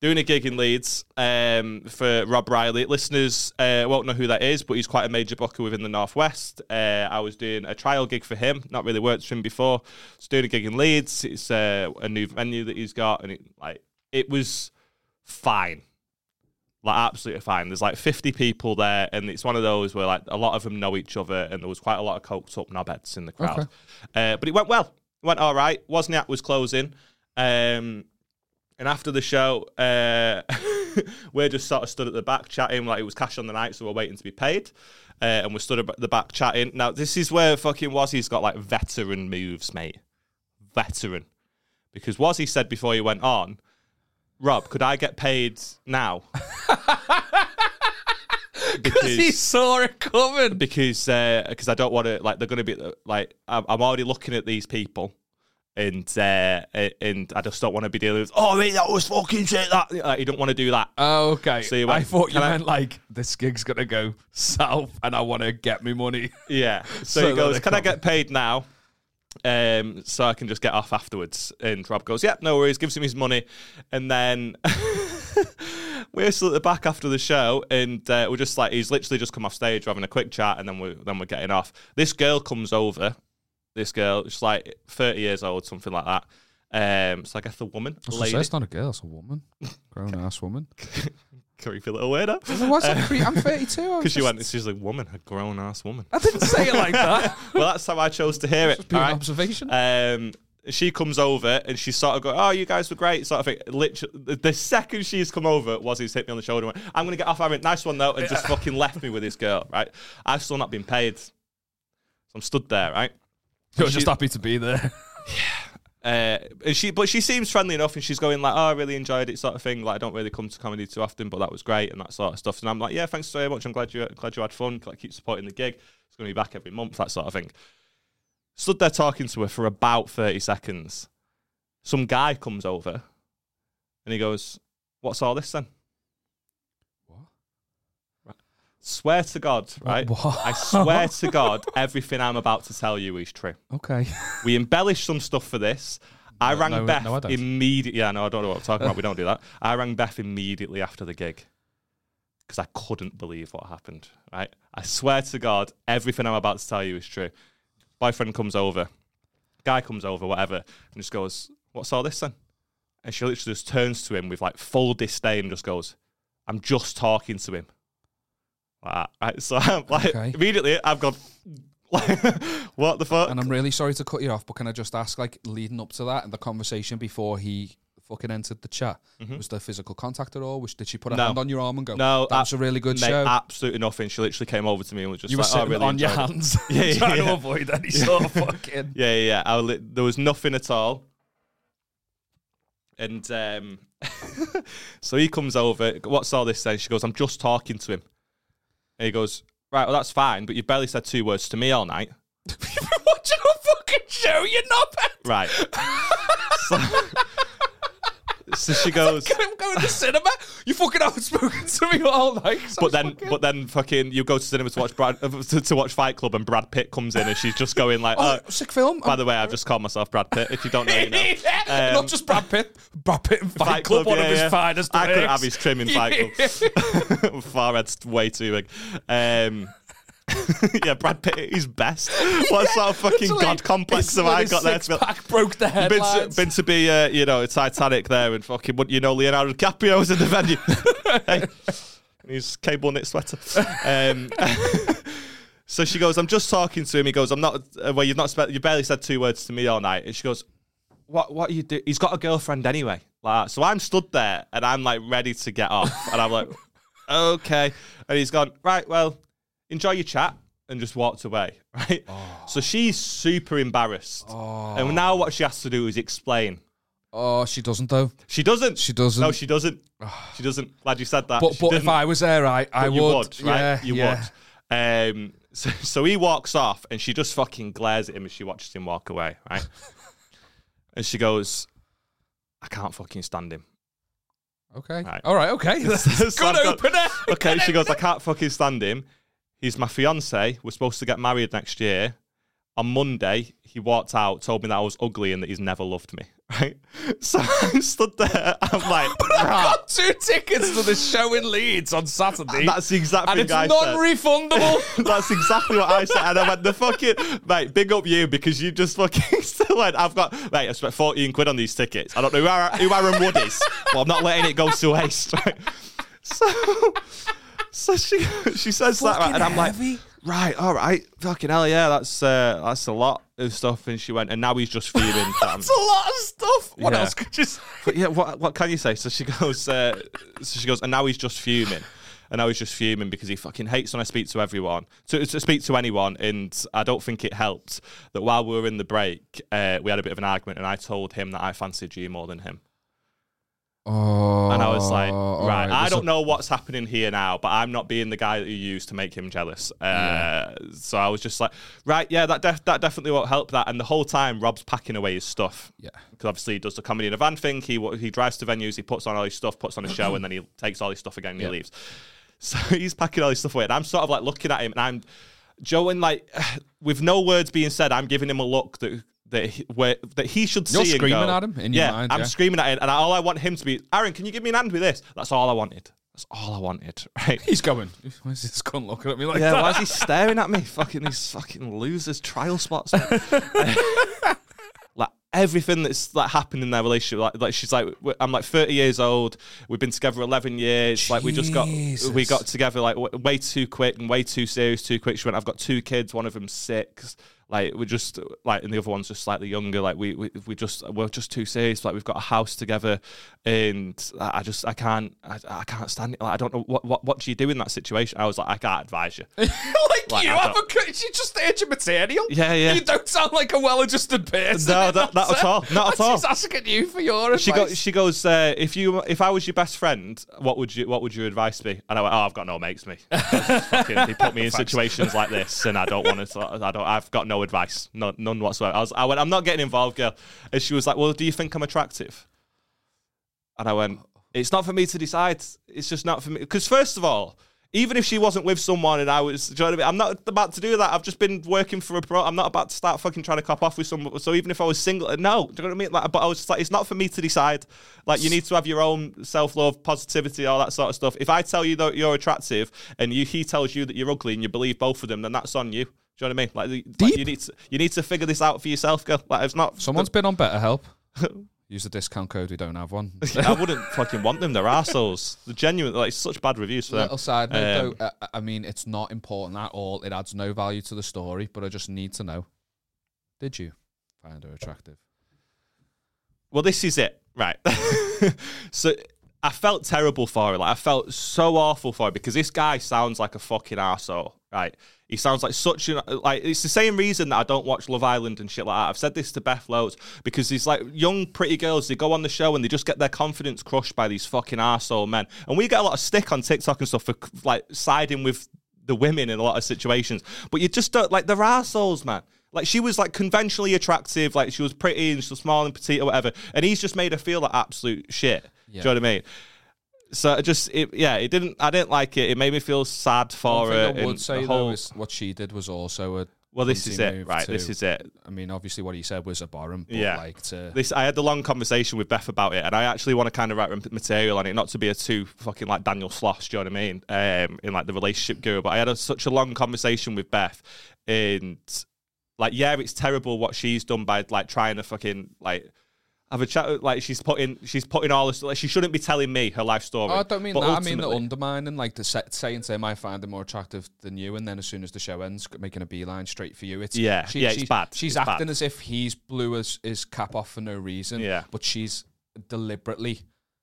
Doing a gig in Leeds um, for Rob Riley. Listeners uh, won't know who that is, but he's quite a major booker within the Northwest. Uh, I was doing a trial gig for him, not really worked for him before. Was doing a gig in Leeds. It's uh, a new venue that he's got, and it like it was fine, like absolutely fine. There's like 50 people there, and it's one of those where like a lot of them know each other, and there was quite a lot of coked up knobheads in the crowd. Okay. Uh, but it went well. It went all right. Wozniak was closing. Um, and after the show, uh, (laughs) we're just sort of stood at the back chatting, like it was cash on the night, so we're waiting to be paid. Uh, and we stood at the back chatting. Now, this is where fucking Wazzy's got like veteran moves, mate. Veteran. Because Wazzy said before he went on, Rob, could I get paid now? (laughs) Because he saw it coming. because because I don't want to like they're going to be like I'm, I'm already looking at these people and uh, and I just don't want to be dealing with oh mate that was fucking shit that like, you don't want to do that. Oh, okay. So you I thought you meant like this gig's gonna go south, and I want to get me money. (laughs) yeah. So, So he goes can I get paid now um so I can just get off afterwards? And Rob goes yeah no worries gives him his money. And then (laughs) we're still at the back after the show and uh, we're just like he's literally just come off stage we're having a quick chat and then we're then we're getting off. This girl comes over this girl she's like 30 years old something like that um so I guess the woman say, it's not a girl, it's a woman, grown ass woman. (laughs) creepy little weirdo What's that creep? I'm 32. because (laughs) she went she's a woman a grown ass woman I didn't say it like that. (laughs) well that's how I chose to hear it Just be an all right? observation. Um, she comes over and she sort of go, "Oh, you guys were great," sort of thing. Literally, the- second she's come over, was he's hit me on the shoulder and went, "I'm going to get off having nice one though," and just fucking left me with this girl. Right, I've still not been paid, so I'm stood there. Right, You're she- just happy to be there. (laughs) uh, and she, but she seems friendly enough, and she's going like, "Oh, I really enjoyed it," sort of thing. Like, I don't really come to comedy too often, but that was great and that sort of stuff. And I'm like, "Yeah, thanks so much. I'm glad you glad you had fun. Like, keep supporting the gig. It's going to be back every month, that sort of thing." Stood there talking to her for about thirty seconds. Some guy comes over, and he goes, "What's all this then?" What? Swear to God, right? What? I swear (laughs) to God, everything I'm about to tell you is true. Okay. We embellished some stuff for this. I No, rang no, Beth no, I immediately. Yeah, no, I don't know what I'm talking about. We don't do that. (laughs) I rang Beth immediately after the gig because I couldn't believe what happened. Right? I swear to God, everything I'm about to tell you is true. Boyfriend comes over, guy comes over, whatever, and just goes, "What's all this then?" And she literally just turns to him with like full disdain, and just goes, "I'm just talking to him." Like right? So (laughs) I'm like, Okay. immediately, I've gone, (laughs) "What the fuck?" And I'm really sorry to cut you off, but can I just ask, like, leading up to that and the conversation before he fucking entered the chat, was there physical contact at all? Was, did she put a No. hand on your arm and go, No, that was a really good mate, show? absolutely nothing. She literally came over to me and was just you were like, "Oh, I really on your it." hands, Yeah, (laughs) yeah, trying to yeah. avoid any sort of fucking. Yeah, yeah. yeah. I li- there was nothing at all. And um, so he comes over. What's all this then? She goes, I'm just talking to him. And he goes, Right, well, that's fine, but you barely said two words to me all night. (laughs) You've been watching a fucking show, you're not. Right. (laughs) so, so she (laughs) goes, I'm going to cinema. You fucking haven't spoken to me all night. so but then, fucking- but then, fucking, you go to cinema to watch Brad, uh, to, to watch Fight Club, and Brad Pitt comes in, and she's just going like, oh, oh, sick film. by the way, I've just called myself Brad Pitt. If you don't know, you (laughs) know. Yeah, Um, not just Brad Pitt. Brad Pitt in Fight, Club, one yeah, of his finest I couldn't have his trim in Fight (laughs) Club. Forehead's way too big. Um, (laughs) yeah, Brad Pitt is best. (laughs) What sort of fucking god complex have I got there? To six-pack broke the been, to, headlines. been to be, uh, you know, Titanic there, and fucking, wouldn't you know, Leonardo DiCaprio was in the venue. (laughs) hey, and his cable knit sweater. Um, so she goes, I'm just talking to him. He goes, I'm not. Uh, well, you've not. Spe- you barely said two words to me all night. And she goes, What? What are you do? He's got a girlfriend anyway. Like, that. so I'm stood there and I'm like ready to get off, and I'm like, okay. And he's gone, right. Well, enjoy your chat, and just walked away. (laughs) Right. So she's super embarrassed, Oh. and now what she has to do is explain Oh, she doesn't though. She doesn't. She doesn't. No, she doesn't. She doesn't. Glad you said that. but but if. I was there, I I you would. right? Yeah, you yeah. would. Um, (laughs) so, so he walks off, and she just fucking glares at him as she watches him walk away, right? (laughs) and she goes, "I can't fucking stand him." Okay. Right. All right. Okay. Good opener. Okay, she goes, "I can't fucking stand him." He's my fiance. We're supposed to get married next year. On Monday, he walked out, told me that I was ugly and that he's never loved me. (laughs) Right? So I stood there. I'm (laughs) like, I've got two tickets to the show in Leeds on Saturday. That's the exact and it's I said. non-refundable. (laughs) That's exactly what I said. And I went, the fucking, mate, big up you because you just fucking still went, I've got, mate, I spent 14 quid on these tickets. I don't know who, Aaron, who Aaron Wood is, but I'm not letting it go to waste. Right? So, (laughs) so she, she says that, right? And I'm like, heavy. right, all right, fucking hell, yeah, that's, uh, that's a lot of stuff. And she went, and now he's just fuming. that (laughs) That's a lot of stuff. What Yeah. else could you say? but yeah, what what can you say? So she goes, uh, so she goes, and now he's just fuming. And now he's just fuming because he fucking hates when I speak to everyone, to, to speak to anyone. And I don't think it helped that while we were in the break, uh, we had a bit of an argument, and I told him that I fancied you more than him. Oh, And I was like, right, I don't a- know what's happening here now, but I'm not being the guy that you used to make him jealous. Uh, So I was just like, right, yeah, that def- that definitely won't help that. And the whole time, Rob's packing away his stuff. Yeah. Because obviously he does the comedy in a van thing. He he drives to venues, he puts on all his stuff, puts on a show, and then he (clears throat) takes all his stuff again and Yeah. he leaves. So (laughs) he's packing all his stuff away, and I'm sort of like looking at him, and I'm Joe, and like (sighs) with no words being said, I'm giving him a look that that he, where, that he should You're see. and screaming go, at him in your yeah, mind, I'm yeah. screaming at him, and all I want him to be, Aaron, can you give me an hand with this? That's all I wanted. That's all I wanted. (laughs) Right. He's going. Why is this cunt looking at me like Yeah, that? why is he (laughs) staring at me? Fucking these fucking losers trial spots. (laughs) like everything that's like happened in their relationship. Like, like she's like, I'm like 30 years old. We've been together 11 years. Like we just got we got together like w- way too quick and way too serious too quick. She went, I've got two kids. One of them's six. Like we're just like, and the other one's just slightly younger. Like we we, we just we're just too serious. Like we've got a house together, and I just I can't I, I can't stand it. Like I don't know what what what do you do in that situation. I was like, I can't advise you. (laughs) like, Like, you I have a. don't- She just heard your material. Yeah, yeah. You don't sound like a well-adjusted person. No, that- not at all, not at all. She's asking you for your She advice. goes. She goes. Uh, if you, if I was your best friend, what would you, what would your advice be? And I went, oh, I've got no mates, me. (laughs) Fucking, they put me in situations like this, and I don't want to. I don't. I've got no advice, no, none whatsoever. I was. I went. I'm not getting involved, girl. And she was like, Well, do you think I'm attractive? And I went, It's not for me to decide. It's just not for me. Because first of all. Even if she wasn't with someone and I was, do you know what I mean? I'm not about to do that. I've just been working for a pro. I'm not about to start fucking trying to cop off with someone. So even if I was single, uh, no, do you know what I mean? Like, but I was just like, it's not for me to decide. Like, you need to have your own self love, positivity, all that sort of stuff. If I tell you that you're attractive and you he tells you that you're ugly and you believe both of them, then that's on you. Do you know what I mean? Like, like, you need to you need to figure this out for yourself, girl. Like, it's not. Someone's been on BetterHelp. (laughs) Use the discount code. We don't have one. (laughs) I wouldn't fucking want them. They're assholes. They're genuine. Like, such bad reviews for them. Little side note, Um, though. uh, I mean, it's not important at all. It adds no value to the story, but I just need to know. Did you find her attractive? Well, this is it, right? (laughs) so I felt terrible for her. Like I felt so awful for her because this guy sounds like a fucking asshole, right? He sounds like such an like. It's the same reason that I don't watch Love Island and shit like that. I've said this to Beth loads because these like young pretty girls. They go on the show and they just get their confidence crushed by these fucking arsehole men. And we get a lot of stick on TikTok and stuff for like siding with the women in a lot of situations. But you just don't like they're assholes, man. Like she was like conventionally attractive, like she was pretty and she was small and petite or whatever, and he's just made her feel like absolute shit. Do you know what I mean? So it just it, yeah, it didn't. I didn't like it. It made me feel sad for One her. thing I would say though whole- is what she did was also a. well, this is it, right? too. This is it. I mean, obviously, what he said was abhorrent, but Yeah. like to This I had the long conversation with Beth about it, and I actually want to kind of write material on it, not to be a too fucking like Daniel Sloss, do you know what I mean? Um, in like the relationship guru, but I had a, such a long conversation with Beth, and like, yeah, it's terrible what she's done by like trying to fucking like have a chat. Like she's putting she's putting all this like she shouldn't be telling me her life story. Oh, I don't mean But that. I mean the undermining, like the set, saying to him, "I find him more attractive than you," and then as soon as the show ends, making a beeline straight for you. It's Yeah, yeah, it's she's, bad. She's It's acting bad. as if he's blew his, his cap off for no reason. Yeah. but she's deliberately.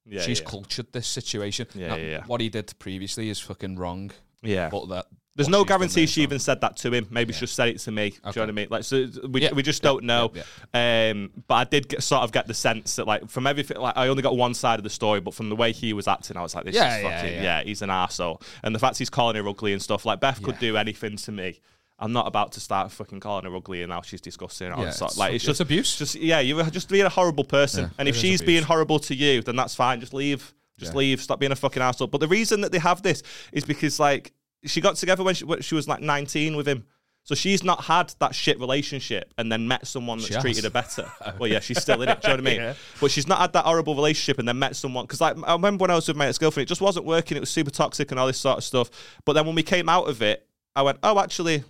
Yeah, she's yeah. cultured this situation. Yeah, Now, yeah, yeah. What he did previously is fucking wrong. Yeah. But that There's no guarantee she even said that to him. Maybe she just said it to me. Do you know what I mean? Like, so we, Yeah, we just yeah, don't know. yeah, Um, but I did get, sort of get the sense that, like, from everything, like, I only got one side of the story, but from the way he was acting, I was like, this Yeah, is yeah, fucking, yeah, yeah. he's an arsehole. And the fact he's calling her ugly and stuff, like, Beth could do anything to me. I'm not about to start fucking calling her ugly and now she's disgusting. Yeah, it's- like it's just abuse. Just yeah, you're just being a horrible person. Yeah, and if she's abuse. being horrible to you, then that's fine. Just leave. Just Yeah. leave. Stop being a fucking asshole. But the reason that they have this is because like she got together when she, when she was like 19 with him. So she's not had that shit relationship and then met someone that's She treated her better. (laughs) well, yeah, she's still in it. Do you know what I mean? (laughs) Yeah. But she's not had that horrible relationship and then met someone. Because like I remember when I was with my ex girlfriend, it just wasn't working. It was super toxic and all this sort of stuff. But then when we came out of it, I went, oh, actually,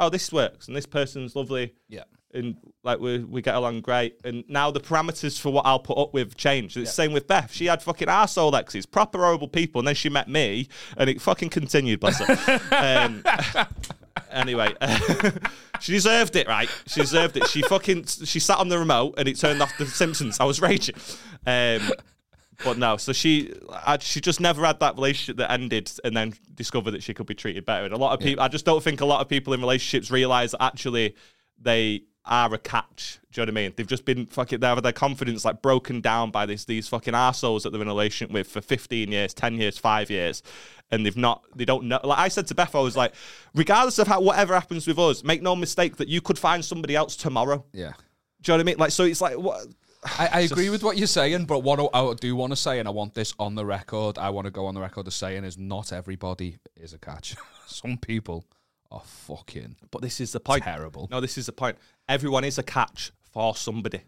oh, this works and this person's lovely Yeah. and like we we get along great. And now the parameters for what I'll put up with changed. It's the same with Beth. She had fucking arsehole exes, proper horrible people, and then she met me, and it fucking continued. Bless her. (laughs) um, anyway, (laughs) she deserved it, right? She deserved it. She fucking she sat on the remote and it turned off the Simpsons. I was raging. Um, but no, so she I, she just never had that relationship that ended and then discovered that she could be treated better. And a lot of people, I just don't think a lot of people in relationships realize that actually they are a catch. Do you know what I mean? They've just been fucking, they have their confidence like broken down by this these fucking assholes that they're in a relationship with for 15 years, 10 years, five years. And they've not, they don't know. Like I said to Beth, I was like, regardless of how, whatever happens with us, make no mistake that you could find somebody else tomorrow. Yeah. Do you know what I mean? Like, so it's like, what? I, I agree with what you're saying, but what I do want to say, and I want this on the record, I want to go on the record as saying is not everybody is a catch. (laughs) Some people are fucking But this is the point. terrible. No, this is the point. Everyone is a catch for somebody.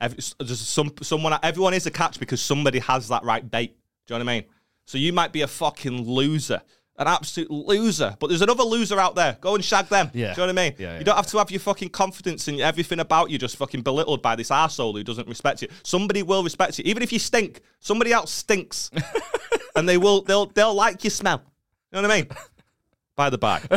Every, there's some someone. Everyone is a catch because somebody has that right bait. Do you know what I mean? So you might be a fucking loser, an absolute loser, but there's another loser out there. Go and shag them. Yeah. Do you know what I mean? Yeah, yeah, you don't have to have your fucking confidence and everything about you just fucking belittled by this asshole who doesn't respect you. Somebody will respect you, even if you stink. Somebody else stinks, (laughs) and they will. They'll they'll like your smell. You know what I mean? (laughs) By the by. (laughs)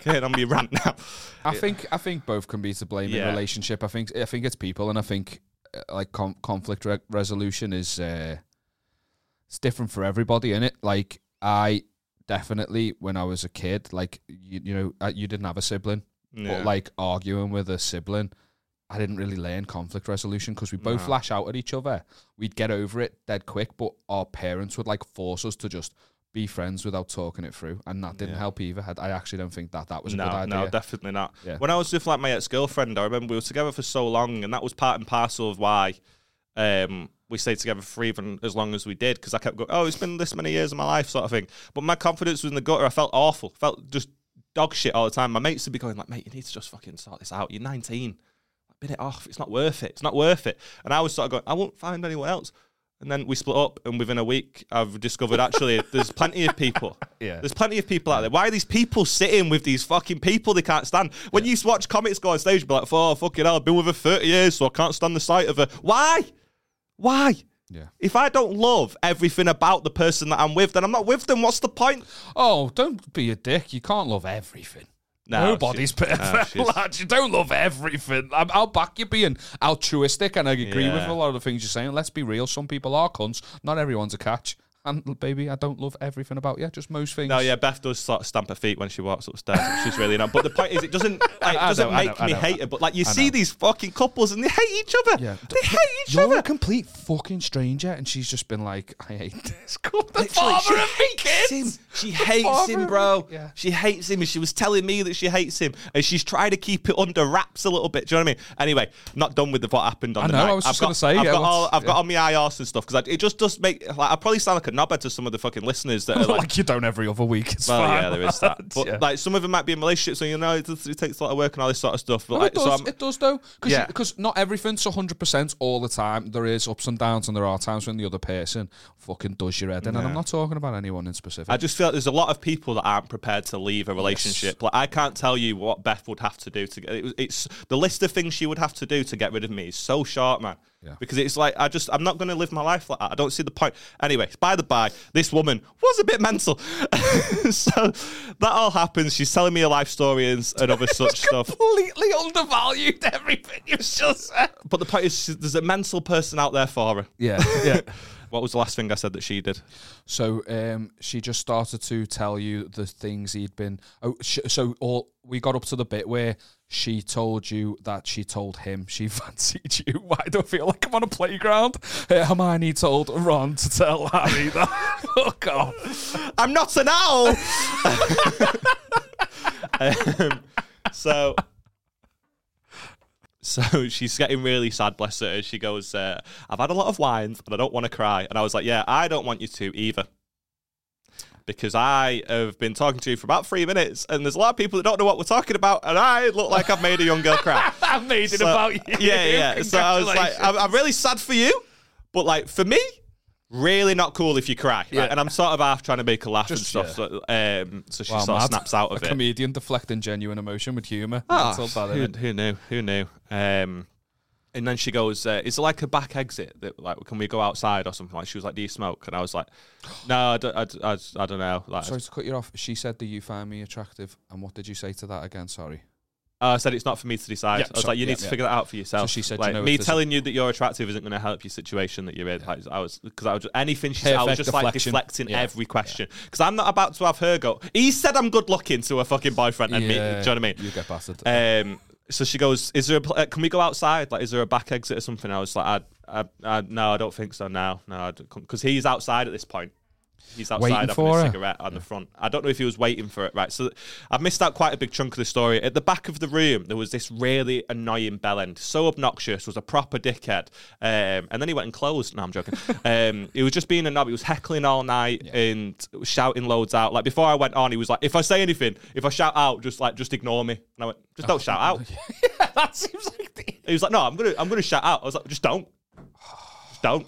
okay, on me rant now. I think I think both can be to blame in Yeah. a relationship. I think I think it's people, and I think uh, like com- conflict re- resolution is uh, it's different for everybody. In it, like I definitely when I was a kid, like you, you know, uh, you didn't have a sibling, Yeah. but like arguing with a sibling. I didn't really learn conflict resolution because we both No. lash out at each other. We'd get over it dead quick, but our parents would like force us to just be friends without talking it through, and that didn't Yeah. help either. I I actually don't think that that was a no, good idea. no, definitely not. Yeah. When I was with like my ex girlfriend, I remember we were together for so long, and that was part and parcel of why um, we stayed together for even as long as we did. Because I kept going, "Oh, it's been this many years of my life," sort of thing. But my confidence was in the gutter. I felt awful, felt just dog shit all the time. My mates would be going like, "Mate, you need to just fucking sort this out. You're 19. Bin it off. It's not worth it. It's not worth it." And I was sort of going, "I won't find anyone else." And then we split up, and within a week, I've discovered actually (laughs) there's plenty of people. Yeah. There's plenty of people out there. Why are these people sitting with these fucking people they can't stand? When you watch comics go on stage, be like, oh, fucking hell, I've been with her 30 years, so I can't stand the sight of her. Why? Why? Yeah. If I don't love everything about the person that I'm with, then I'm not with them. What's the point? Oh, don't be a dick. You can't love everything. No, Nobody's perfect, no, lad. You don't love everything. I'm, I'll back you being altruistic, and I agree with a lot of the things you're saying. Let's be real. Some people are cunts. Not everyone's a catch. And baby, I don't love everything about you. Just most things. No, yeah, Beth does sort of stamp her feet when she walks upstairs. She's really not. But the point is, it doesn't (laughs) like, it doesn't know, make know, me hate her. But like, you I see know. these fucking couples and they hate each other. Yeah. They hate each You're other. a complete fucking stranger, and she's just been like, I hate this. (laughs) Called the Literally, father she of me kids. him. She hates him, bro. yeah. She hates him, and she was telling me that she hates him, and she's trying to keep it under wraps a little bit. Do you know what I mean? Anyway, not done with the, what happened on I the know, night. I was I've just got, gonna say, I've yeah, got, all, I've got on my IRS and stuff because it just does make. Like, I probably sound like a knobhead to some of the fucking listeners that are (laughs) like. like you don't every other week. It's well, fine. yeah, there is that. (laughs) But Yeah. like some of them might be in relationships, so you know it, does- it takes a lot of work and all this sort of stuff. But like, it does. so it does though, because Yeah. because not everything's hundred percent all the time. There is ups and downs, and there are times when the other person fucking does your head in. And I'm not talking about anyone in specific. I just feel like there's a lot of people that aren't prepared to leave a relationship. Like I can't tell you what Beth would have to do to get it. It's the list of things she would have to do to get rid of me is so short, man. Yeah. Because it's like I just I'm not going to live my life like that. I don't see the point. Anyway, by the by, this woman was a bit mental. (laughs) so that all happens. She's telling me her life story and, and other (laughs) such stuff. completely undervalued everything you've just said. But the point is, there's a mental person out there for her. Yeah, yeah. (laughs) What was the last thing I said that she did? So um, she just started to tell you the things he'd been. Oh, sh- so all we got up to the bit where she told you that she told him she (laughs) fancied you. Why (laughs) do I feel like I'm on a playground? Uh, Hermione told Ron to tell Harry (laughs) that. Fuck off. I'm not an owl. um, so, so she's getting really sad. Bless her. She goes, uh, "I've had a lot of wines and I don't want to cry." And I was like, "Yeah, I don't want you to either." Because I have been talking to you for about three minutes, and there's a lot of people that don't know what we're talking about, and I look like I've made a young girl cry. (laughs) I've made it So- about you. Yeah, yeah. So I was like, I'm, I'm really sad for you, but like for me, really not cool if you cry. Yeah. Right? And I'm sort of half trying to make her laugh Just- and stuff. So, um, so she Wow, sort of snaps out a of it. A comedian deflecting genuine emotion with humour. Ah, all bad, who, who knew? Who knew? Um, and then she goes, uh, "Is there like a back exit that like can we go outside or something?" Like she was like, "Do you smoke?" And I was like, (gasps) "No, I don't, I, I, I don't know." Like, Sorry to cut you off. She said, "Do you find me attractive?" And what did you say to that again? Sorry. I said it's not for me to decide. Yeah, I was like, you yeah, need to yeah. figure that out for yourself. So she said, you know, me if there's a- telling you that you're attractive isn't going to help your situation that you're in. Like, I was because I was just, anything she said, I was just like deflecting Yeah. every question because I'm not about to have her go. He said I'm good looking to a fucking boyfriend and me. Do you know what I mean? You get battered. Um, so she goes, "Is there? A, pl- uh, can we go outside? Like, is there a back exit or something?" I was like, "I, I, I no, I don't think so. Now, no, because he's outside at this point. He's outside Waiting having a cigarette on the front. I don't know if he was waiting for it. Right. So I've missed out quite a big chunk of the story. At the back of the room, there was this really annoying bellend, so obnoxious, was a proper dickhead. Um, and then he went and closed. No, I'm joking. (laughs) um, he was just being a knob. He was heckling all night and shouting loads out. Like before I went on, he was like, "If I say anything, if I shout out, just like just ignore me." And I went, "Just don't shout out." (laughs) that seems like the. He was like, "No, I'm gonna, I'm gonna shout out." I was like, "Just don't, (sighs) just don't."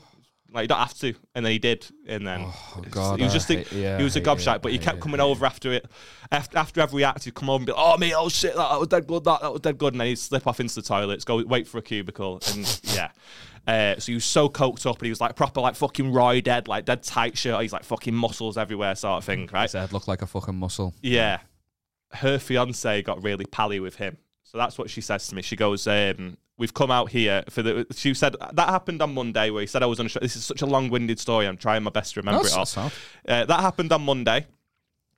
Like you don't have to, and then he did, and then Oh, God, he was just a, yeah, he was a gobshite, it, but he kept coming over after it, after after every act, he'd come over and be like, "Oh me, oh shit, that, that was dead good, that that was dead good," and then he'd slip off into the toilets, go wait for a cubicle, and (laughs) yeah. Uh, so he was so coked up, and he was like proper, like fucking Roy dead, like dead tight shirt. He's like fucking muscles everywhere, sort of thing, right? His head looked like a fucking muscle. Yeah. Her fiance got really pally with him. So that's what she says to me. She goes, um, We've come out here for the. She said that happened on Monday where he said I was on a show. This is such a long winded story. I'm trying my best to remember That's it all. Uh, that happened on Monday.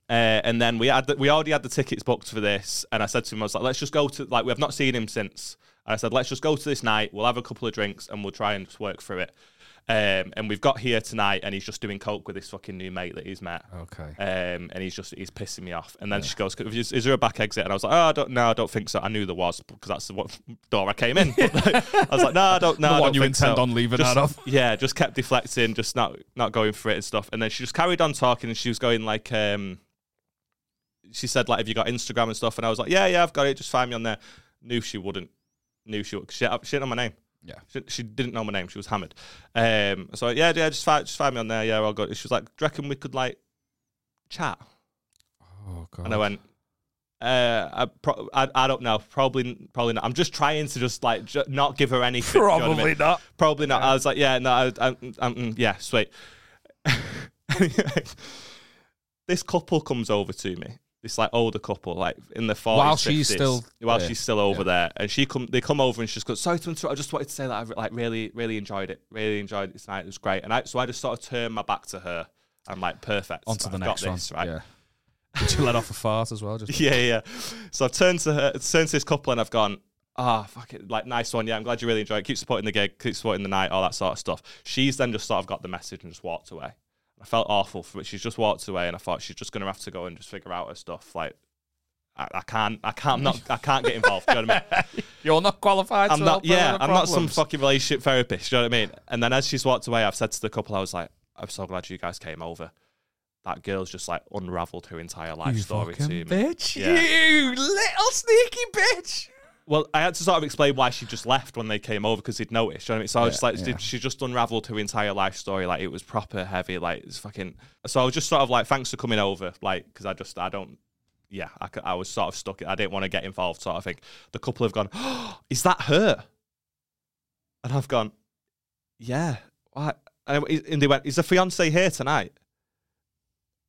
Uh, and then we had the, we already had the tickets booked for this, and I said to him, I was like, let's just go to like we have not seen him since. And I said, let's just go to this night. We'll have a couple of drinks and we'll try and just work through it. Um, and we've got here tonight, and he's just doing coke with this fucking new mate that he's met. Okay. Um, and he's just he's pissing me off. And then she goes, is, "Is there a back exit?" And I was like, "Oh, I don't, no, I don't think so." I knew there was because that's the what (laughs) door I came in. (laughs) But, like, I was like, "No, I don't. No, The I one don't you intend so." on leaving Just- out of. (laughs) Yeah, just kept deflecting, just not not going for it and stuff. And then she just carried on talking, and she was going like, um, she said like, "Have you got Instagram and stuff?" And I was like, "Yeah, yeah, I've got it. Just find me on there." Knew she wouldn't. Knew she would. She, she didn't know my name. Yeah. She, she didn't know my name. She was hammered. Um, so yeah, yeah, just find, just find me on there. Yeah, I'll go. She was like, "Do you reckon we could like chat?" Oh god. And I went, uh, I, pro- I, I don't know. Probably, probably not. I'm just trying to just like ju- not give her anything. you know I Probably mean? not. Probably not. I was like, yeah, no, I, I, I'm, mm, yeah, sweet. (laughs) this couple comes over to me. This like older couple, like in the 40s, While she's 50s, still while there. she's still over Yeah. there, and she come, they come over and she just goes, "Sorry to interrupt. I just wanted to say that I like really, really enjoyed it. Really enjoyed it tonight. It was great." And I, so I just sort of turned my back to her. I'm like, "Perfect. On to the I've next got one. this, right?" Yeah. Did you let off a fart as well? Just (laughs) Yeah, yeah. So I've turned to her, turned to this couple, and I've gone, ah, fuck it, like nice one. Yeah, I'm glad you really enjoyed it. Keep supporting the gig, keep supporting the night, all that sort of stuff. She's then just sort of got the message and just walked away. I felt awful for it. She's just walked away, and I thought she's just gonna have to go and just figure out her stuff. Like, I, I can't, I can't, not, I can't get involved. do you know what I mean? (laughs) You're not qualified. I'm to not. Yeah, I'm not some fucking relationship therapist. Do you know what I mean? And then as she's walked away, I've said to the couple, I was like, I'm so glad you guys came over. That girl's just like unravelled her entire life You story to me. bitch. Yeah. You little sneaky bitch. Well, I had to sort of explain why she just left when they came over because he'd noticed. You know what I mean? So I was just like, yeah. did she just unravelled her entire life story? Like it was proper heavy. Like it's fucking. So I was just sort of like, thanks for coming over. Like because I just I don't. Yeah, I, I was sort of stuck. I didn't want to get involved. Sort of thing. The couple have gone. Oh, (gasps) is that her? And I've gone. Yeah. What? And, and they went. Is the fiance here tonight?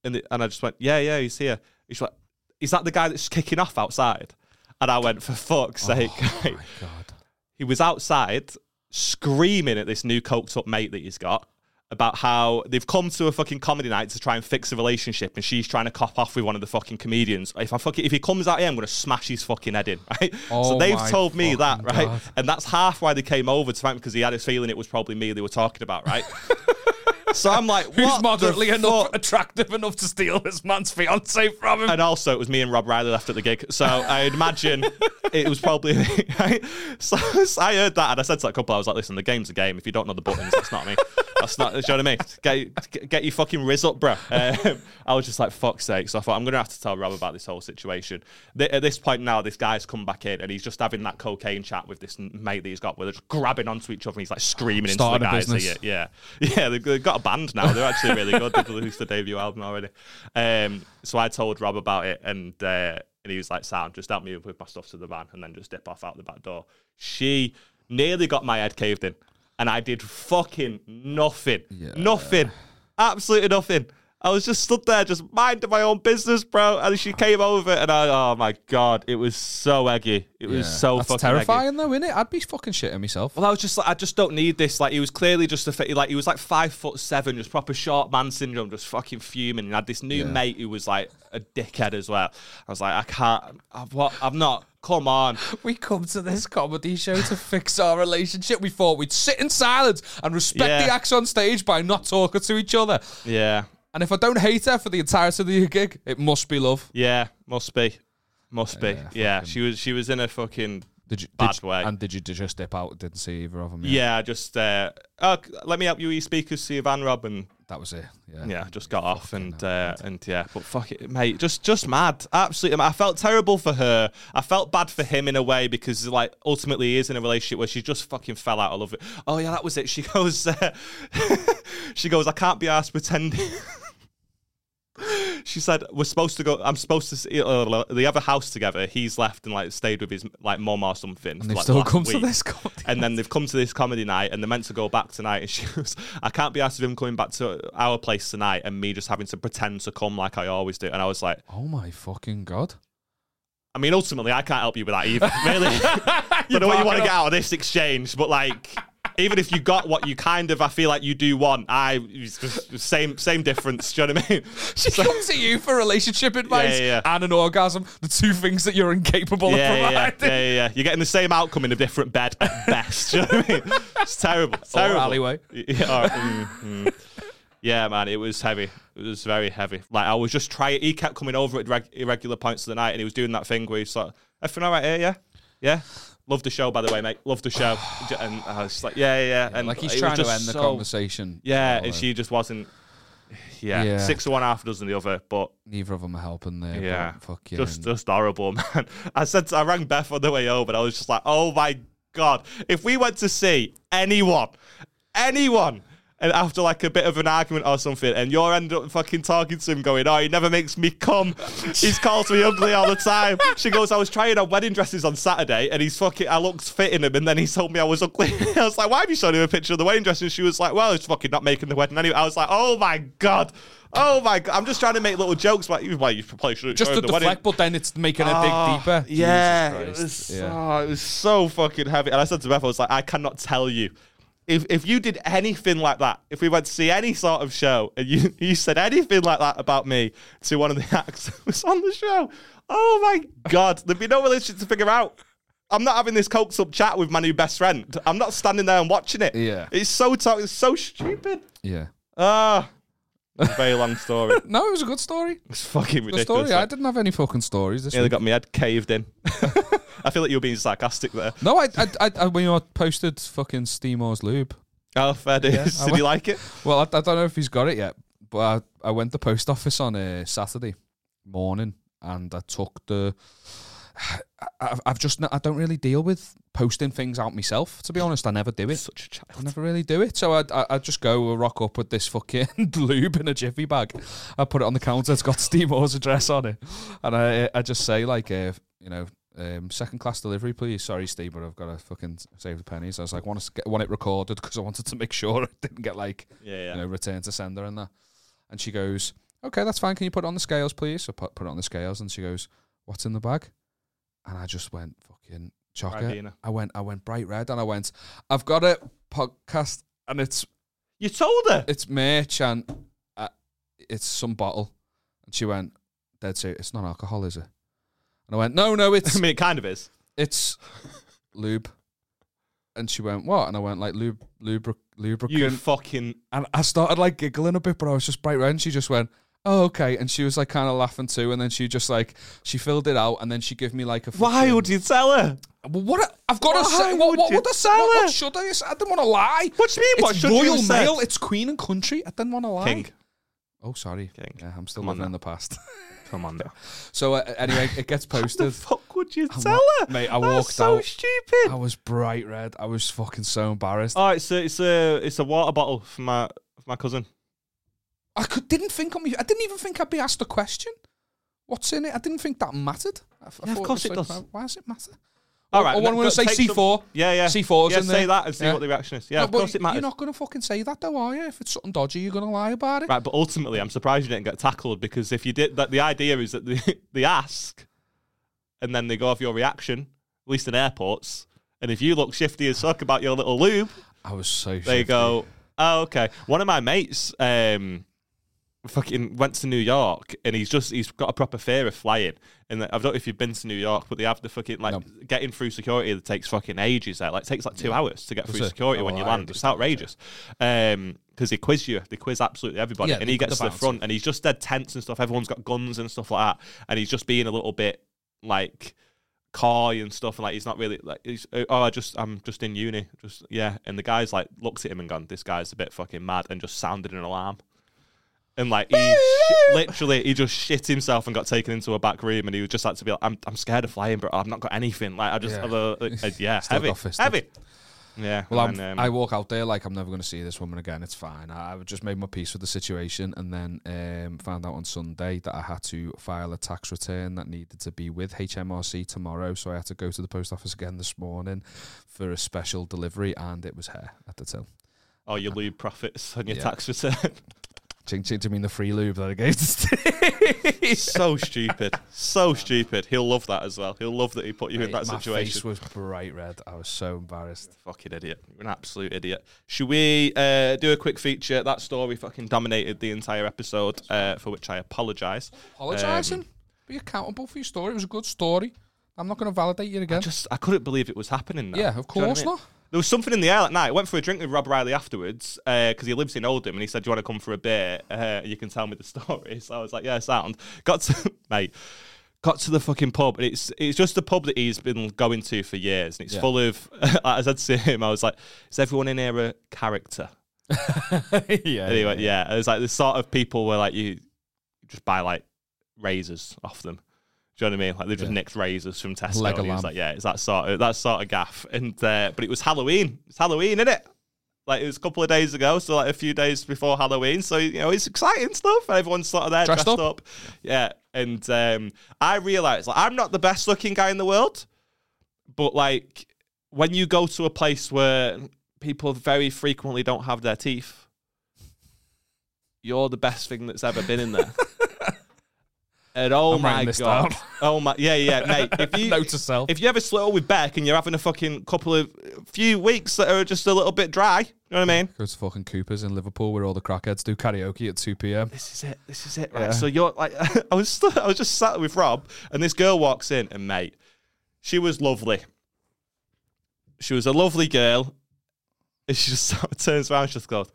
And the, and I just went. Yeah, yeah, he's here. He's like. Is that the guy that's kicking off outside? And I went, for fuck's oh sake. Oh my god. He was outside screaming at this new coked up mate that he's got. about how they've come to a fucking comedy night to try and fix a relationship, and she's trying to cop off with one of the fucking comedians. If I fucking if he comes out here, I'm gonna smash his fucking head in. (laughs) Right? Oh so Oh they've told me that, right? God. And that's half why they came over to fight because he had a feeling it was probably me they were talking about, right? (laughs) so I'm like, Who's the moderately enough attractive enough to steal this man's fiance from him? And also, it was me and Rob Riley left at the gig. So I'd imagine it was probably me. Right? So, so I heard that and I said to that couple, I was like, listen, the game's a game. If you don't know the buttons, that's not me. That's not, do you know what I mean? Get, get, get your fucking riz up, bro. Um, I was just like, fuck's sake. So I thought, I'm going to have to tell Rob about this whole situation. Th- at this point now, this guy's come back in and he's just having that cocaine chat with this mate that he's got where they're just grabbing onto each other and he's like screaming into the guys. Yeah, (laughs) yeah. Yeah, they've, they've got a band now. They're actually really good. They've released the debut album already. Um, so I told Rob about it, and uh, and he was like, "Sam, just help me with my stuff to the van, and then just dip off out the back door." She nearly got my head caved in, and I did fucking nothing. Nothing. Absolutely nothing. I was just stood there, just minding my own business, bro. And she came over, and I, oh my god, it was so eggy. It was so That's fucking eggy. terrifying, though, isn't it? I'd be fucking shitting myself. Well, I was just like, I just don't need this. Like, he was clearly just a fit. Like, he was like five foot seven, just proper short man syndrome, just fucking fuming. And I had this new Yeah. mate who was like a dickhead as well. I was like, I can't. I've, what? I've not. Come on. (laughs) We come to this comedy show to fix our relationship. We thought we'd sit in silence and respect Yeah. the acts on stage by not talking to each other. Yeah, And if I don't hate her for the entirety of the gig, it must be love. yeah. Must be. Must be. Yeah, Yeah. fucking- She was. She was in a fucking. Did you, Bad did you- way. And did you just dip out? Didn't see either of them. Yeah. Just. Uh, oh, let me help you. Your speakers. See van, Rob, and That was it. Yeah. yeah, just got off and uh, and yeah, but fuck it, mate, just just mad, absolutely. I felt terrible for her. I felt bad for him in a way because like ultimately he is in a relationship where she just fucking fell out of love. Oh yeah, that was it. She (laughs) goes, uh, (laughs) she goes, I can't be asked pretending. (laughs) (laughs) She said we're supposed to go. I'm supposed to. See, uh, they have a house together. He's left and like stayed with his like mom or something. And they've like, still come to this comedy. And then they've come to this comedy night and they're meant to go back tonight. And she (laughs) goes, I can't be asked of him coming back to our place tonight and me just having to pretend to come like I always do. And I was like, Oh my fucking god! I mean, ultimately, I can't help you with that either, (laughs) really. I don't know what you want to get out of this exchange, but like, even if you got what you kind of, I feel like you do want, I, same, same difference. Do you know what I mean? (laughs) She comes to you for relationship advice yeah, yeah. and an orgasm, the two things that you're incapable of providing. yeah, yeah, yeah. You're getting the same outcome in a different bed at (laughs) best. Do you know what I mean? It's terrible. It's Or terrible. alleyway. (laughs) Yeah, or- mm, mm. Yeah, man, it was heavy. It was very heavy. Like I was just trying. He kept coming over at reg- irregular points of the night, and he was doing that thing where he's like, "Everything all right here? Yeah, yeah." Love the show, by the way, mate. Love the show. (sighs) and I was just like, "Yeah, yeah." yeah. And like he's trying to end the so- conversation. Yeah, and uh, she just wasn't. Yeah, Yeah. six of one, half a dozen the other. But neither of them are helping there. yeah, but fucking just just horrible, (laughs) man. I said I rang Beth on the way over, and I was just like, "Oh my god!" If we went to see anyone, anyone. And after like a bit of an argument or something, and you're end up fucking talking to him, going, "Oh, he never makes me come. He's calls me ugly all the time." She goes, "I was trying on wedding dresses on Saturday, and he's fucking. I looked fit in them, and then he told me I was ugly. (laughs) I was like, "Why have you shown him a picture of the wedding dress?" And she was like, "Well, he's fucking not making the wedding anyway." I was like, "Oh my god, oh my god!" I'm just trying to make little jokes, but well, you probably should just to the deflect, but then it's making it Oh, dig ah, deeper. Yeah, it was, yeah. oh, it was so fucking heavy. And I said to Beth, I was like, I cannot tell you. If, if you did anything like that, if we went to see any sort of show and you, (laughs) you said anything like that about me to one of the (laughs) acts that was on the show, oh my God, there'd be no relationship to figure out. I'm not having this cokes up chat with my new best friend. I'm not standing there and watching it. Yeah. It's so to- it's so stupid. Yeah. Ah. Very long story. (laughs) No, it was a good story. It's fucking Good ridiculous. story. I didn't have any fucking stories this Nearly week. got my head caved in. (laughs) I feel like you were being sarcastic there. No, I, I, I, I when you posted fucking Steve Moore's lube. Oh, fair dues. I Did you like it? Well, I, I don't know if he's got it yet, but I, I went to the post office on a Saturday morning and I took the. I, I've just I don't really deal with posting things out myself. To be honest, I never do it. Such a I child. never really do it. So I, I, I just go rock up with this fucking (laughs) lube in a jiffy bag. I put it on the counter. It's got (laughs) Steve Moore's address on it, and I I just say like, uh, you know, um, second class delivery, please. Sorry, Steve, but I've got to fucking save the pennies. I was like, want to get want it recorded because I wanted to make sure it didn't get like Yeah, yeah. you know return to sender and that. And she goes, okay, that's fine. Can you put it on the scales, please? So put put it on the scales, and she goes, what's in the bag? And I just went fucking chocolate. I went I went bright red and I went, I've got a podcast and it's You told her. it's merch and uh, it's some bottle. And she went, dead serious, it's not alcohol, is it? And I went, no, no, (laughs) it's I mean, it kind of is. it's lube. And she went, what? And I went, like, lube, lubri- lubricant. You fucking. And I started like giggling a bit, but I was just bright red. And she just went, "Oh, okay." And she was like kind of laughing too. And then she just like she filled it out, and then she gave me like a. Why fucking- would you tell her? Well, what? I've got to Why say. What, would what you would I say? What, what should I? say? I didn't want to lie. What do you mean? What It's should Royal said? Mail. It's Queen and Country. I didn't want to lie. King. Oh, sorry. King. Yeah, I'm still Come on living in the past. (laughs) Come on now. so uh, anyway, it gets (laughs) posted. the fuck would you I'm tell wa- her? mate, I That's walked so out. stupid. I was bright red. I was fucking so embarrassed. Oh, it's a, it's a, it's a water bottle for my, for my cousin. I could, didn't think on me. I didn't even think I'd be asked a question. What's in it? I didn't think that mattered. I, I Yeah, of course was it like, does. Why does it matter? All right. Or- or I'm going to say, C4. Yeah, yeah. C4. yeah, say that and see Yeah. what the reaction is. Yeah, No, of course it matters. You're not going to fucking say that though, are you? If it's something dodgy, you're going to lie about it. Right, but ultimately, I'm surprised you didn't get tackled because if you did, that the idea is that they, (laughs) they ask and then they go off your reaction, at least in airports. And if you look shifty as fuck about your little lube, I was so. they shifty. go, oh, okay. One of my mates um, fucking went to New York and he's just, he's got a proper fear of flying. And I don't know if you've been to New York, but they have the fucking, like, No. getting through security that takes fucking ages there. Like, it takes like two hours to get through it? security Oh, when you I land. It's outrageous. Um, because they quiz you, they quiz absolutely everybody, Yeah, and he gets to the front, and he's just dead tense and stuff. Everyone's got guns and stuff like that, and he's just being a little bit like coy and stuff, and like he's not really like he's oh I just I'm just in uni, just yeah. And the guy's like looks at him and gone, this guy's a bit fucking mad, and just sounded an alarm. And like he sh- literally, he just shit himself and got taken into a back room, and he was just like to be like, "I'm, I'm scared of flying, but I've not got anything." Like I just, Yeah. have a, uh, yeah, Still heavy, got fisted. heavy. Yeah. Well, I'm, and, um, I walk out there like I'm never going to see this woman again. It's fine. I, I just made my peace with the situation, and then um, found out on Sunday that I had to file a tax return that needed to be with HMRC tomorrow. So I had to go to the post office again this morning for a special delivery, and it was her at the till. oh, your lube profits on your Yeah. tax return. (laughs) Ching ching to mean the free lube that I gave to Steve. (laughs) so stupid. So stupid. He'll love that as well. He'll love that he put you in that my situation. face was bright red. I was so embarrassed. Fucking idiot. You're an absolute idiot. Should we uh, do a quick feature? That story fucking dominated the entire episode, uh, for which I apologise. Apologising. Um, Be accountable for your story. It was a good story. I'm not going to validate you again. I just I couldn't believe it was happening. Now. yeah, of Do you know I course mean? not. There was something in the air that night. I went for a drink with Rob Riley afterwards because he lives in Oldham and he said, Do you want to come for a beer? Uh, you can tell me the (laughs) story. So I was like, Yeah, sound. Got to, (laughs) mate, got to the fucking pub and it's it's just a pub that he's been going to for years and it's Yeah. full of, (laughs) as I said to him, I was like, Is everyone in here a character? yeah. He went, Yeah. It was like the sort of people where like you just buy like razors off them. Do you know what I mean? Like they just Yeah. nicked razors from Tesco. Leg and he was like, yeah, it's that sort of that sort of gaff. And uh, but it was Halloween. It's Halloween, isn't it? Like it was a couple of days ago, so like a few days before Halloween. So you know it's exciting stuff. And everyone's sort of there Dressed dressed, up. up. Yeah. And um, I realized like I'm not the best looking guy in the world, but like when you go to a place where people very frequently don't have their teeth, you're the best thing that's ever been in there. (laughs) And oh I'm my god, (laughs) oh my, yeah, yeah, mate. (laughs) If you Note to self. if you ever slow with Beck and you're having a fucking couple of few weeks that are just a little bit dry, you know what I mean? Go to fucking Cooper's in Liverpool where all the crackheads do karaoke at 2 p.m. This is it. This is it. Right. Yeah. So you're like, (laughs) I was st- I was just sat with Rob, and this girl walks in, and mate, she was lovely. She was a lovely girl. And she just turns around, and she just goes,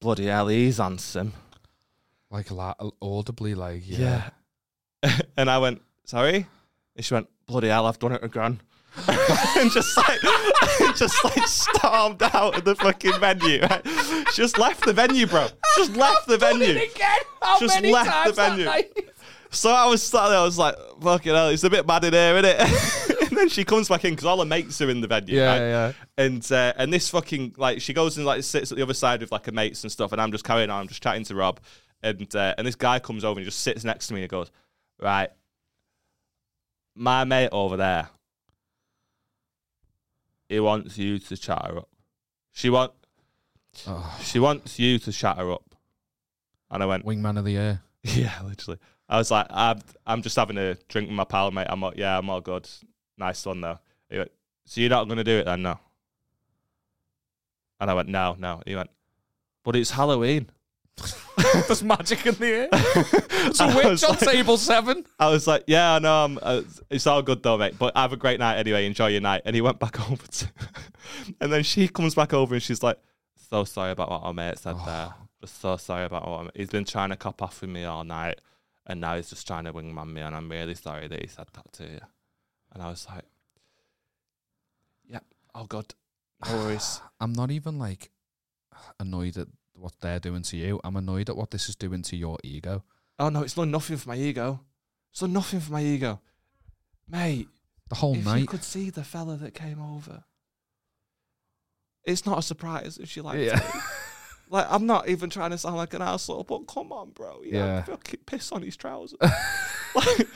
"Bloody hell, he's handsome." Like la- audibly, like, yeah. Yeah. (laughs) and I went, sorry? And she went, bloody hell, I've done it again. (laughs) and just like, (laughs) just like stormed out of the fucking venue. Right? She just left the venue, bro. Just left the venue. again. How Just many left the times that venue. So I was sat there, I was like, fucking hell, it's a bit mad in here, isn't it? and then she comes back in because all her mates are in the venue. Yeah, right? yeah. And uh, and this fucking like she goes and like sits at the other side with like her mates and stuff, and I'm just carrying on, I'm just chatting to Rob, and uh, and this guy comes over and he just sits next to me and he goes, right, my mate over there, he wants you to chat her up. She want Oh, she wants you to chat her up, and I went, wingman of the year. (laughs) yeah, literally. I was like, I'm, I'm just having a drink with my pal, mate. I'm like, yeah, I'm all good. Nice one though. He went, so you're not going to do it then, no? And I went, no, no. He went, but it's Halloween. (laughs) There's magic in the air. It's a witch on like- table seven. (laughs) I was like, yeah, I know. I'm, uh, it's all good though, mate. But have a great night anyway. Enjoy your night. And he went back (laughs) over to, and then she comes back over and she's like, so sorry about what our mate said there. Just so sorry about what he's been trying to cop off with me all night, and now he's just trying to wingman me, and I'm really sorry that he said that to you. And I was like, yeah, oh god, no worries. (sighs) I'm not even like annoyed at what they're doing to you. I'm annoyed at what this is doing to your ego. oh no, it's done nothing for my ego. It's done nothing for my ego, mate. The whole if you could see the fella that came over, it's not a surprise if she liked Yeah. it. (laughs) Like I'm not even trying to sound like an asshole, but come on, bro. Yeah, Yeah. fucking piss on his trousers. (laughs) like,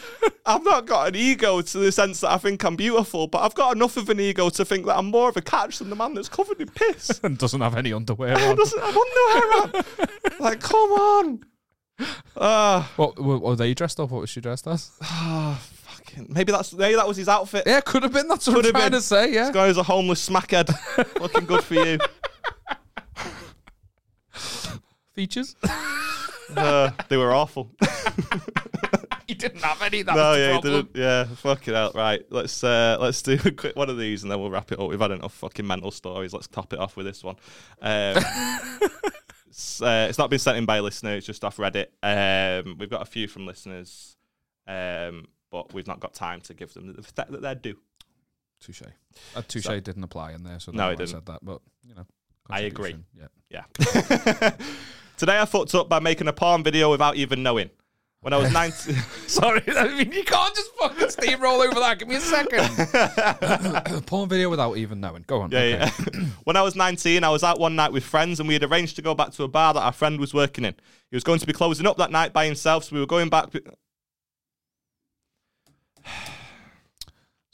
I've not got an ego to the sense that I think I'm beautiful, but I've got enough of an ego to think that I'm more of a catch than the man that's covered in piss. (laughs) and doesn't have any underwear (laughs) on. doesn't have underwear on. Like, come on. Ah, What were, were they dressed up? What was she dressed as? ah, fucking. Maybe that's maybe that was his outfit. Yeah, could have been. That's what Could I'm trying been. to say. Yeah. This guy a homeless smackhead. Looking good for you. Features. (laughs) Uh, they were awful. (laughs) he didn't have any. That no, was the yeah, he problem. didn't. Yeah, fuck it out. Right, let's uh, let's do a quick one of these and then we'll wrap it up. We've had enough fucking mental stories. Let's top it off with this one. Um, (laughs) it's, uh, it's not been sent in by a listener. It's just off Reddit. Um, we've got a few from listeners, um, but we've not got time to give them the respect that they're due. Touche. Uh, touche So- didn't apply in there, so No, no, it I didn't. said that, but you know, I agree. Yeah. Yeah. (laughs) Today I fucked up by making a porn video without even knowing. When I was 19. (laughs) (laughs) Sorry, I mean you can't just fucking steamroll over that. Give me a second. (coughs) Porn video without even knowing. Go on. Yeah, okay. yeah. (coughs) (clears throat) when I was 19, I was out one night with friends and we had arranged to go back to a bar that our friend was working in. He was going to be closing up that night by himself, so we were going back. (sighs) (sighs)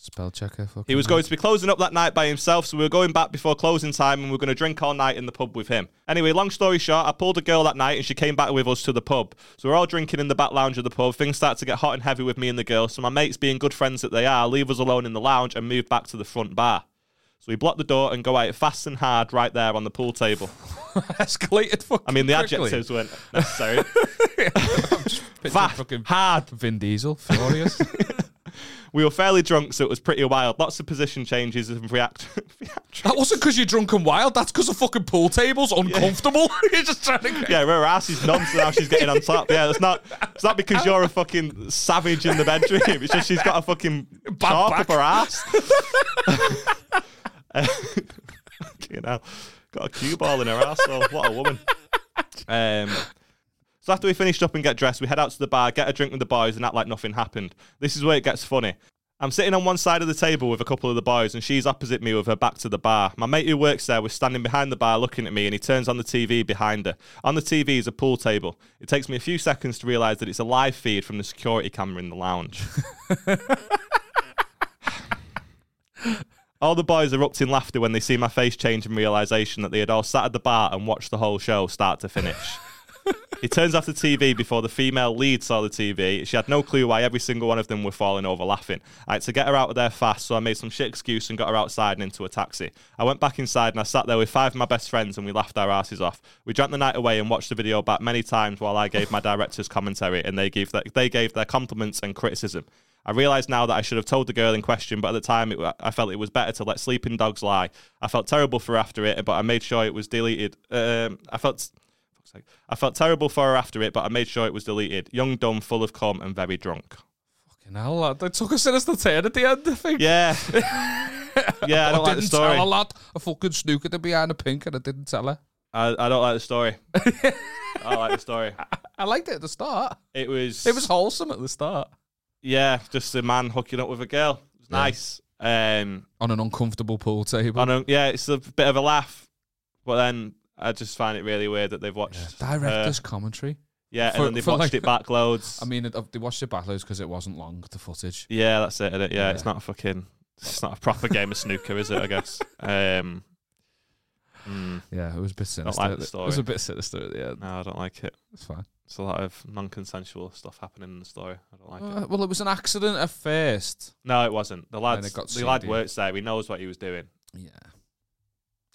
Spell checker. He was going to be closing up that night by himself, so we were going back before closing time and we were going to drink all night in the pub with him. Anyway, long story short, I pulled a girl that night and she came back with us to the pub. So we're all drinking in the back lounge of the pub. Things start to get hot and heavy with me and the girl, so my mates, being good friends that they are, leave us alone in the lounge and move back to the front bar. So we block the door and go out fast and hard right there on the pool table. (laughs) escalated. Fucking I mean, the quickly. adjectives weren't (laughs) necessary. Fast, fucking hard. Vin Diesel, furious. (laughs) We were fairly drunk, so it was pretty wild. Lots of position changes and react. (laughs) that wasn't because you're drunk and wild. That's because the fucking pool table's uncomfortable. (laughs) you're just trying to. Get... yeah, her ass is numb, so now she's getting on top. Yeah, it's not. It's not because you're a fucking savage in the bedroom. It's just she's got a fucking chalk back. up her ass. (laughs) you know, got a cue ball in her asshole. What a woman. Um. So after we finished up and get dressed, we head out to the bar, get a drink with the boys, and act like nothing happened. This is where it gets funny. I'm sitting on one side of the table with a couple of the boys, and she's opposite me with her back to the bar. My mate who works there was standing behind the bar looking at me, and he turns on the TV behind her. On the TV is a pool table. It takes me a few seconds to realise that it's a live feed from the security camera in the lounge. All the boys erupt in laughter when they see my face change in realisation that they had all sat at the bar and watched the whole show start to finish. He turns off the TV before the female lead saw the TV. She had no clue why every single one of them were falling over laughing. I had to get her out of there fast, so I made some shit excuse and got her outside and into a taxi. I went back inside and I sat there with five of my best friends and we laughed our asses off. We drank the night away and watched the video back many times while I gave my director's commentary and they gave their, they gave their compliments and criticism. I realise now that I should have told the girl in question, but at the time it, I felt it was better to let sleeping dogs lie. I felt terrible for after it, but I made sure it was deleted. Um, I felt fuck's sake. I felt terrible for her after it, but I made sure it was deleted. Young, dumb, full of cum, and very drunk. Fucking hell, lad. They took a sinister turn at the end, I think. Yeah. (laughs) yeah, I don't like the didn't story. tell a lot. I fucking snookered her behind the pink and I didn't tell her. I, I don't like the story. (laughs) I don't like the story. I liked it at the start. It was. It was wholesome at the start. Yeah, just a man hooking up with a girl. It was nice. Um, On an uncomfortable pool table. I know, yeah, it's a bit of a laugh, but then I just find it really weird that they've watched. uh, Director's commentary. yeah, for- and then they've for watched like- it back loads. (laughs) I mean, it, they watched it backwards because it wasn't long, the footage. Yeah, that's it. innit? Yeah, it's not a fucking. It's not a proper game of snooker, is it? I guess. (laughs) Um, mm, Yeah, it was a bit sinister. like the It story. was a bit sinister at the end. no, I don't like it. It's fine. It's a lot of non-consensual stuff happening in the story. I don't like it. Uh, well, it was an accident at first. No, it wasn't. The lad, it got the lad seedy. works there. He knows what he was doing. Yeah.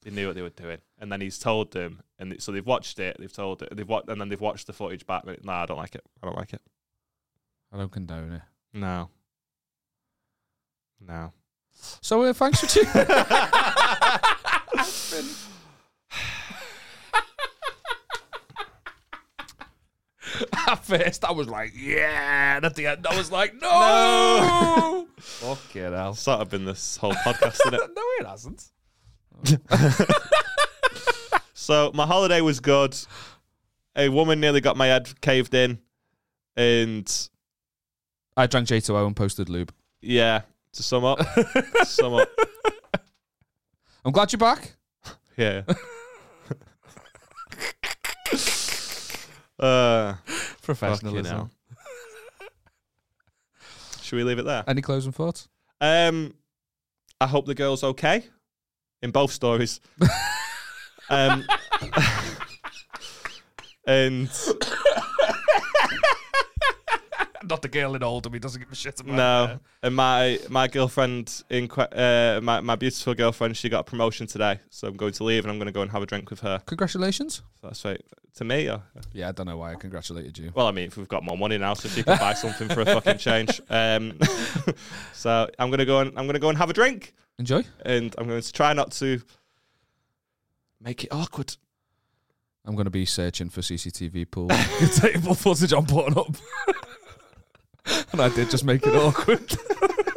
They knew what they were doing, and then he's told them, and so they've watched it. They've told it. They've watched, and then they've watched the footage back. but, Nah, I don't like it. I don't like it. I don't condone it. No. No. So uh, thanks for tuning. (laughs) At first, I was like, yeah, and at the end, I was like, no. (laughs) Fucking hell. Sort of been this whole podcast, isn't it? (laughs) no, it hasn't. (laughs) So my holiday was good. A woman nearly got my head caved in, and I drank J2O and posted lube. yeah. To sum up, sum up, (laughs) I'm glad you're back. yeah. (laughs) uh, Professionalism. hell. should we leave it there? Any closing thoughts? Um, I hope the girl's okay in both stories. (laughs) um, and Not the girl in Oldham. He doesn't give a shit about it. no, and my my girlfriend in uh, my my beautiful girlfriend, she got a promotion today, so I'm going to leave and I'm going to go and have a drink with her. Congratulations. So that's right to me. Or, Yeah, I don't know why I congratulated you. well, I mean, if we've got more money now, so she can buy something for a fucking change. (laughs) Um, (laughs) so I'm going to go and I'm going to go and have a drink, Enjoy. and I'm going to try not to make it awkward. I'm going to be searching for CCTV pool (laughs) table footage on Pornhub. (laughs) and I did just make it awkward. (laughs)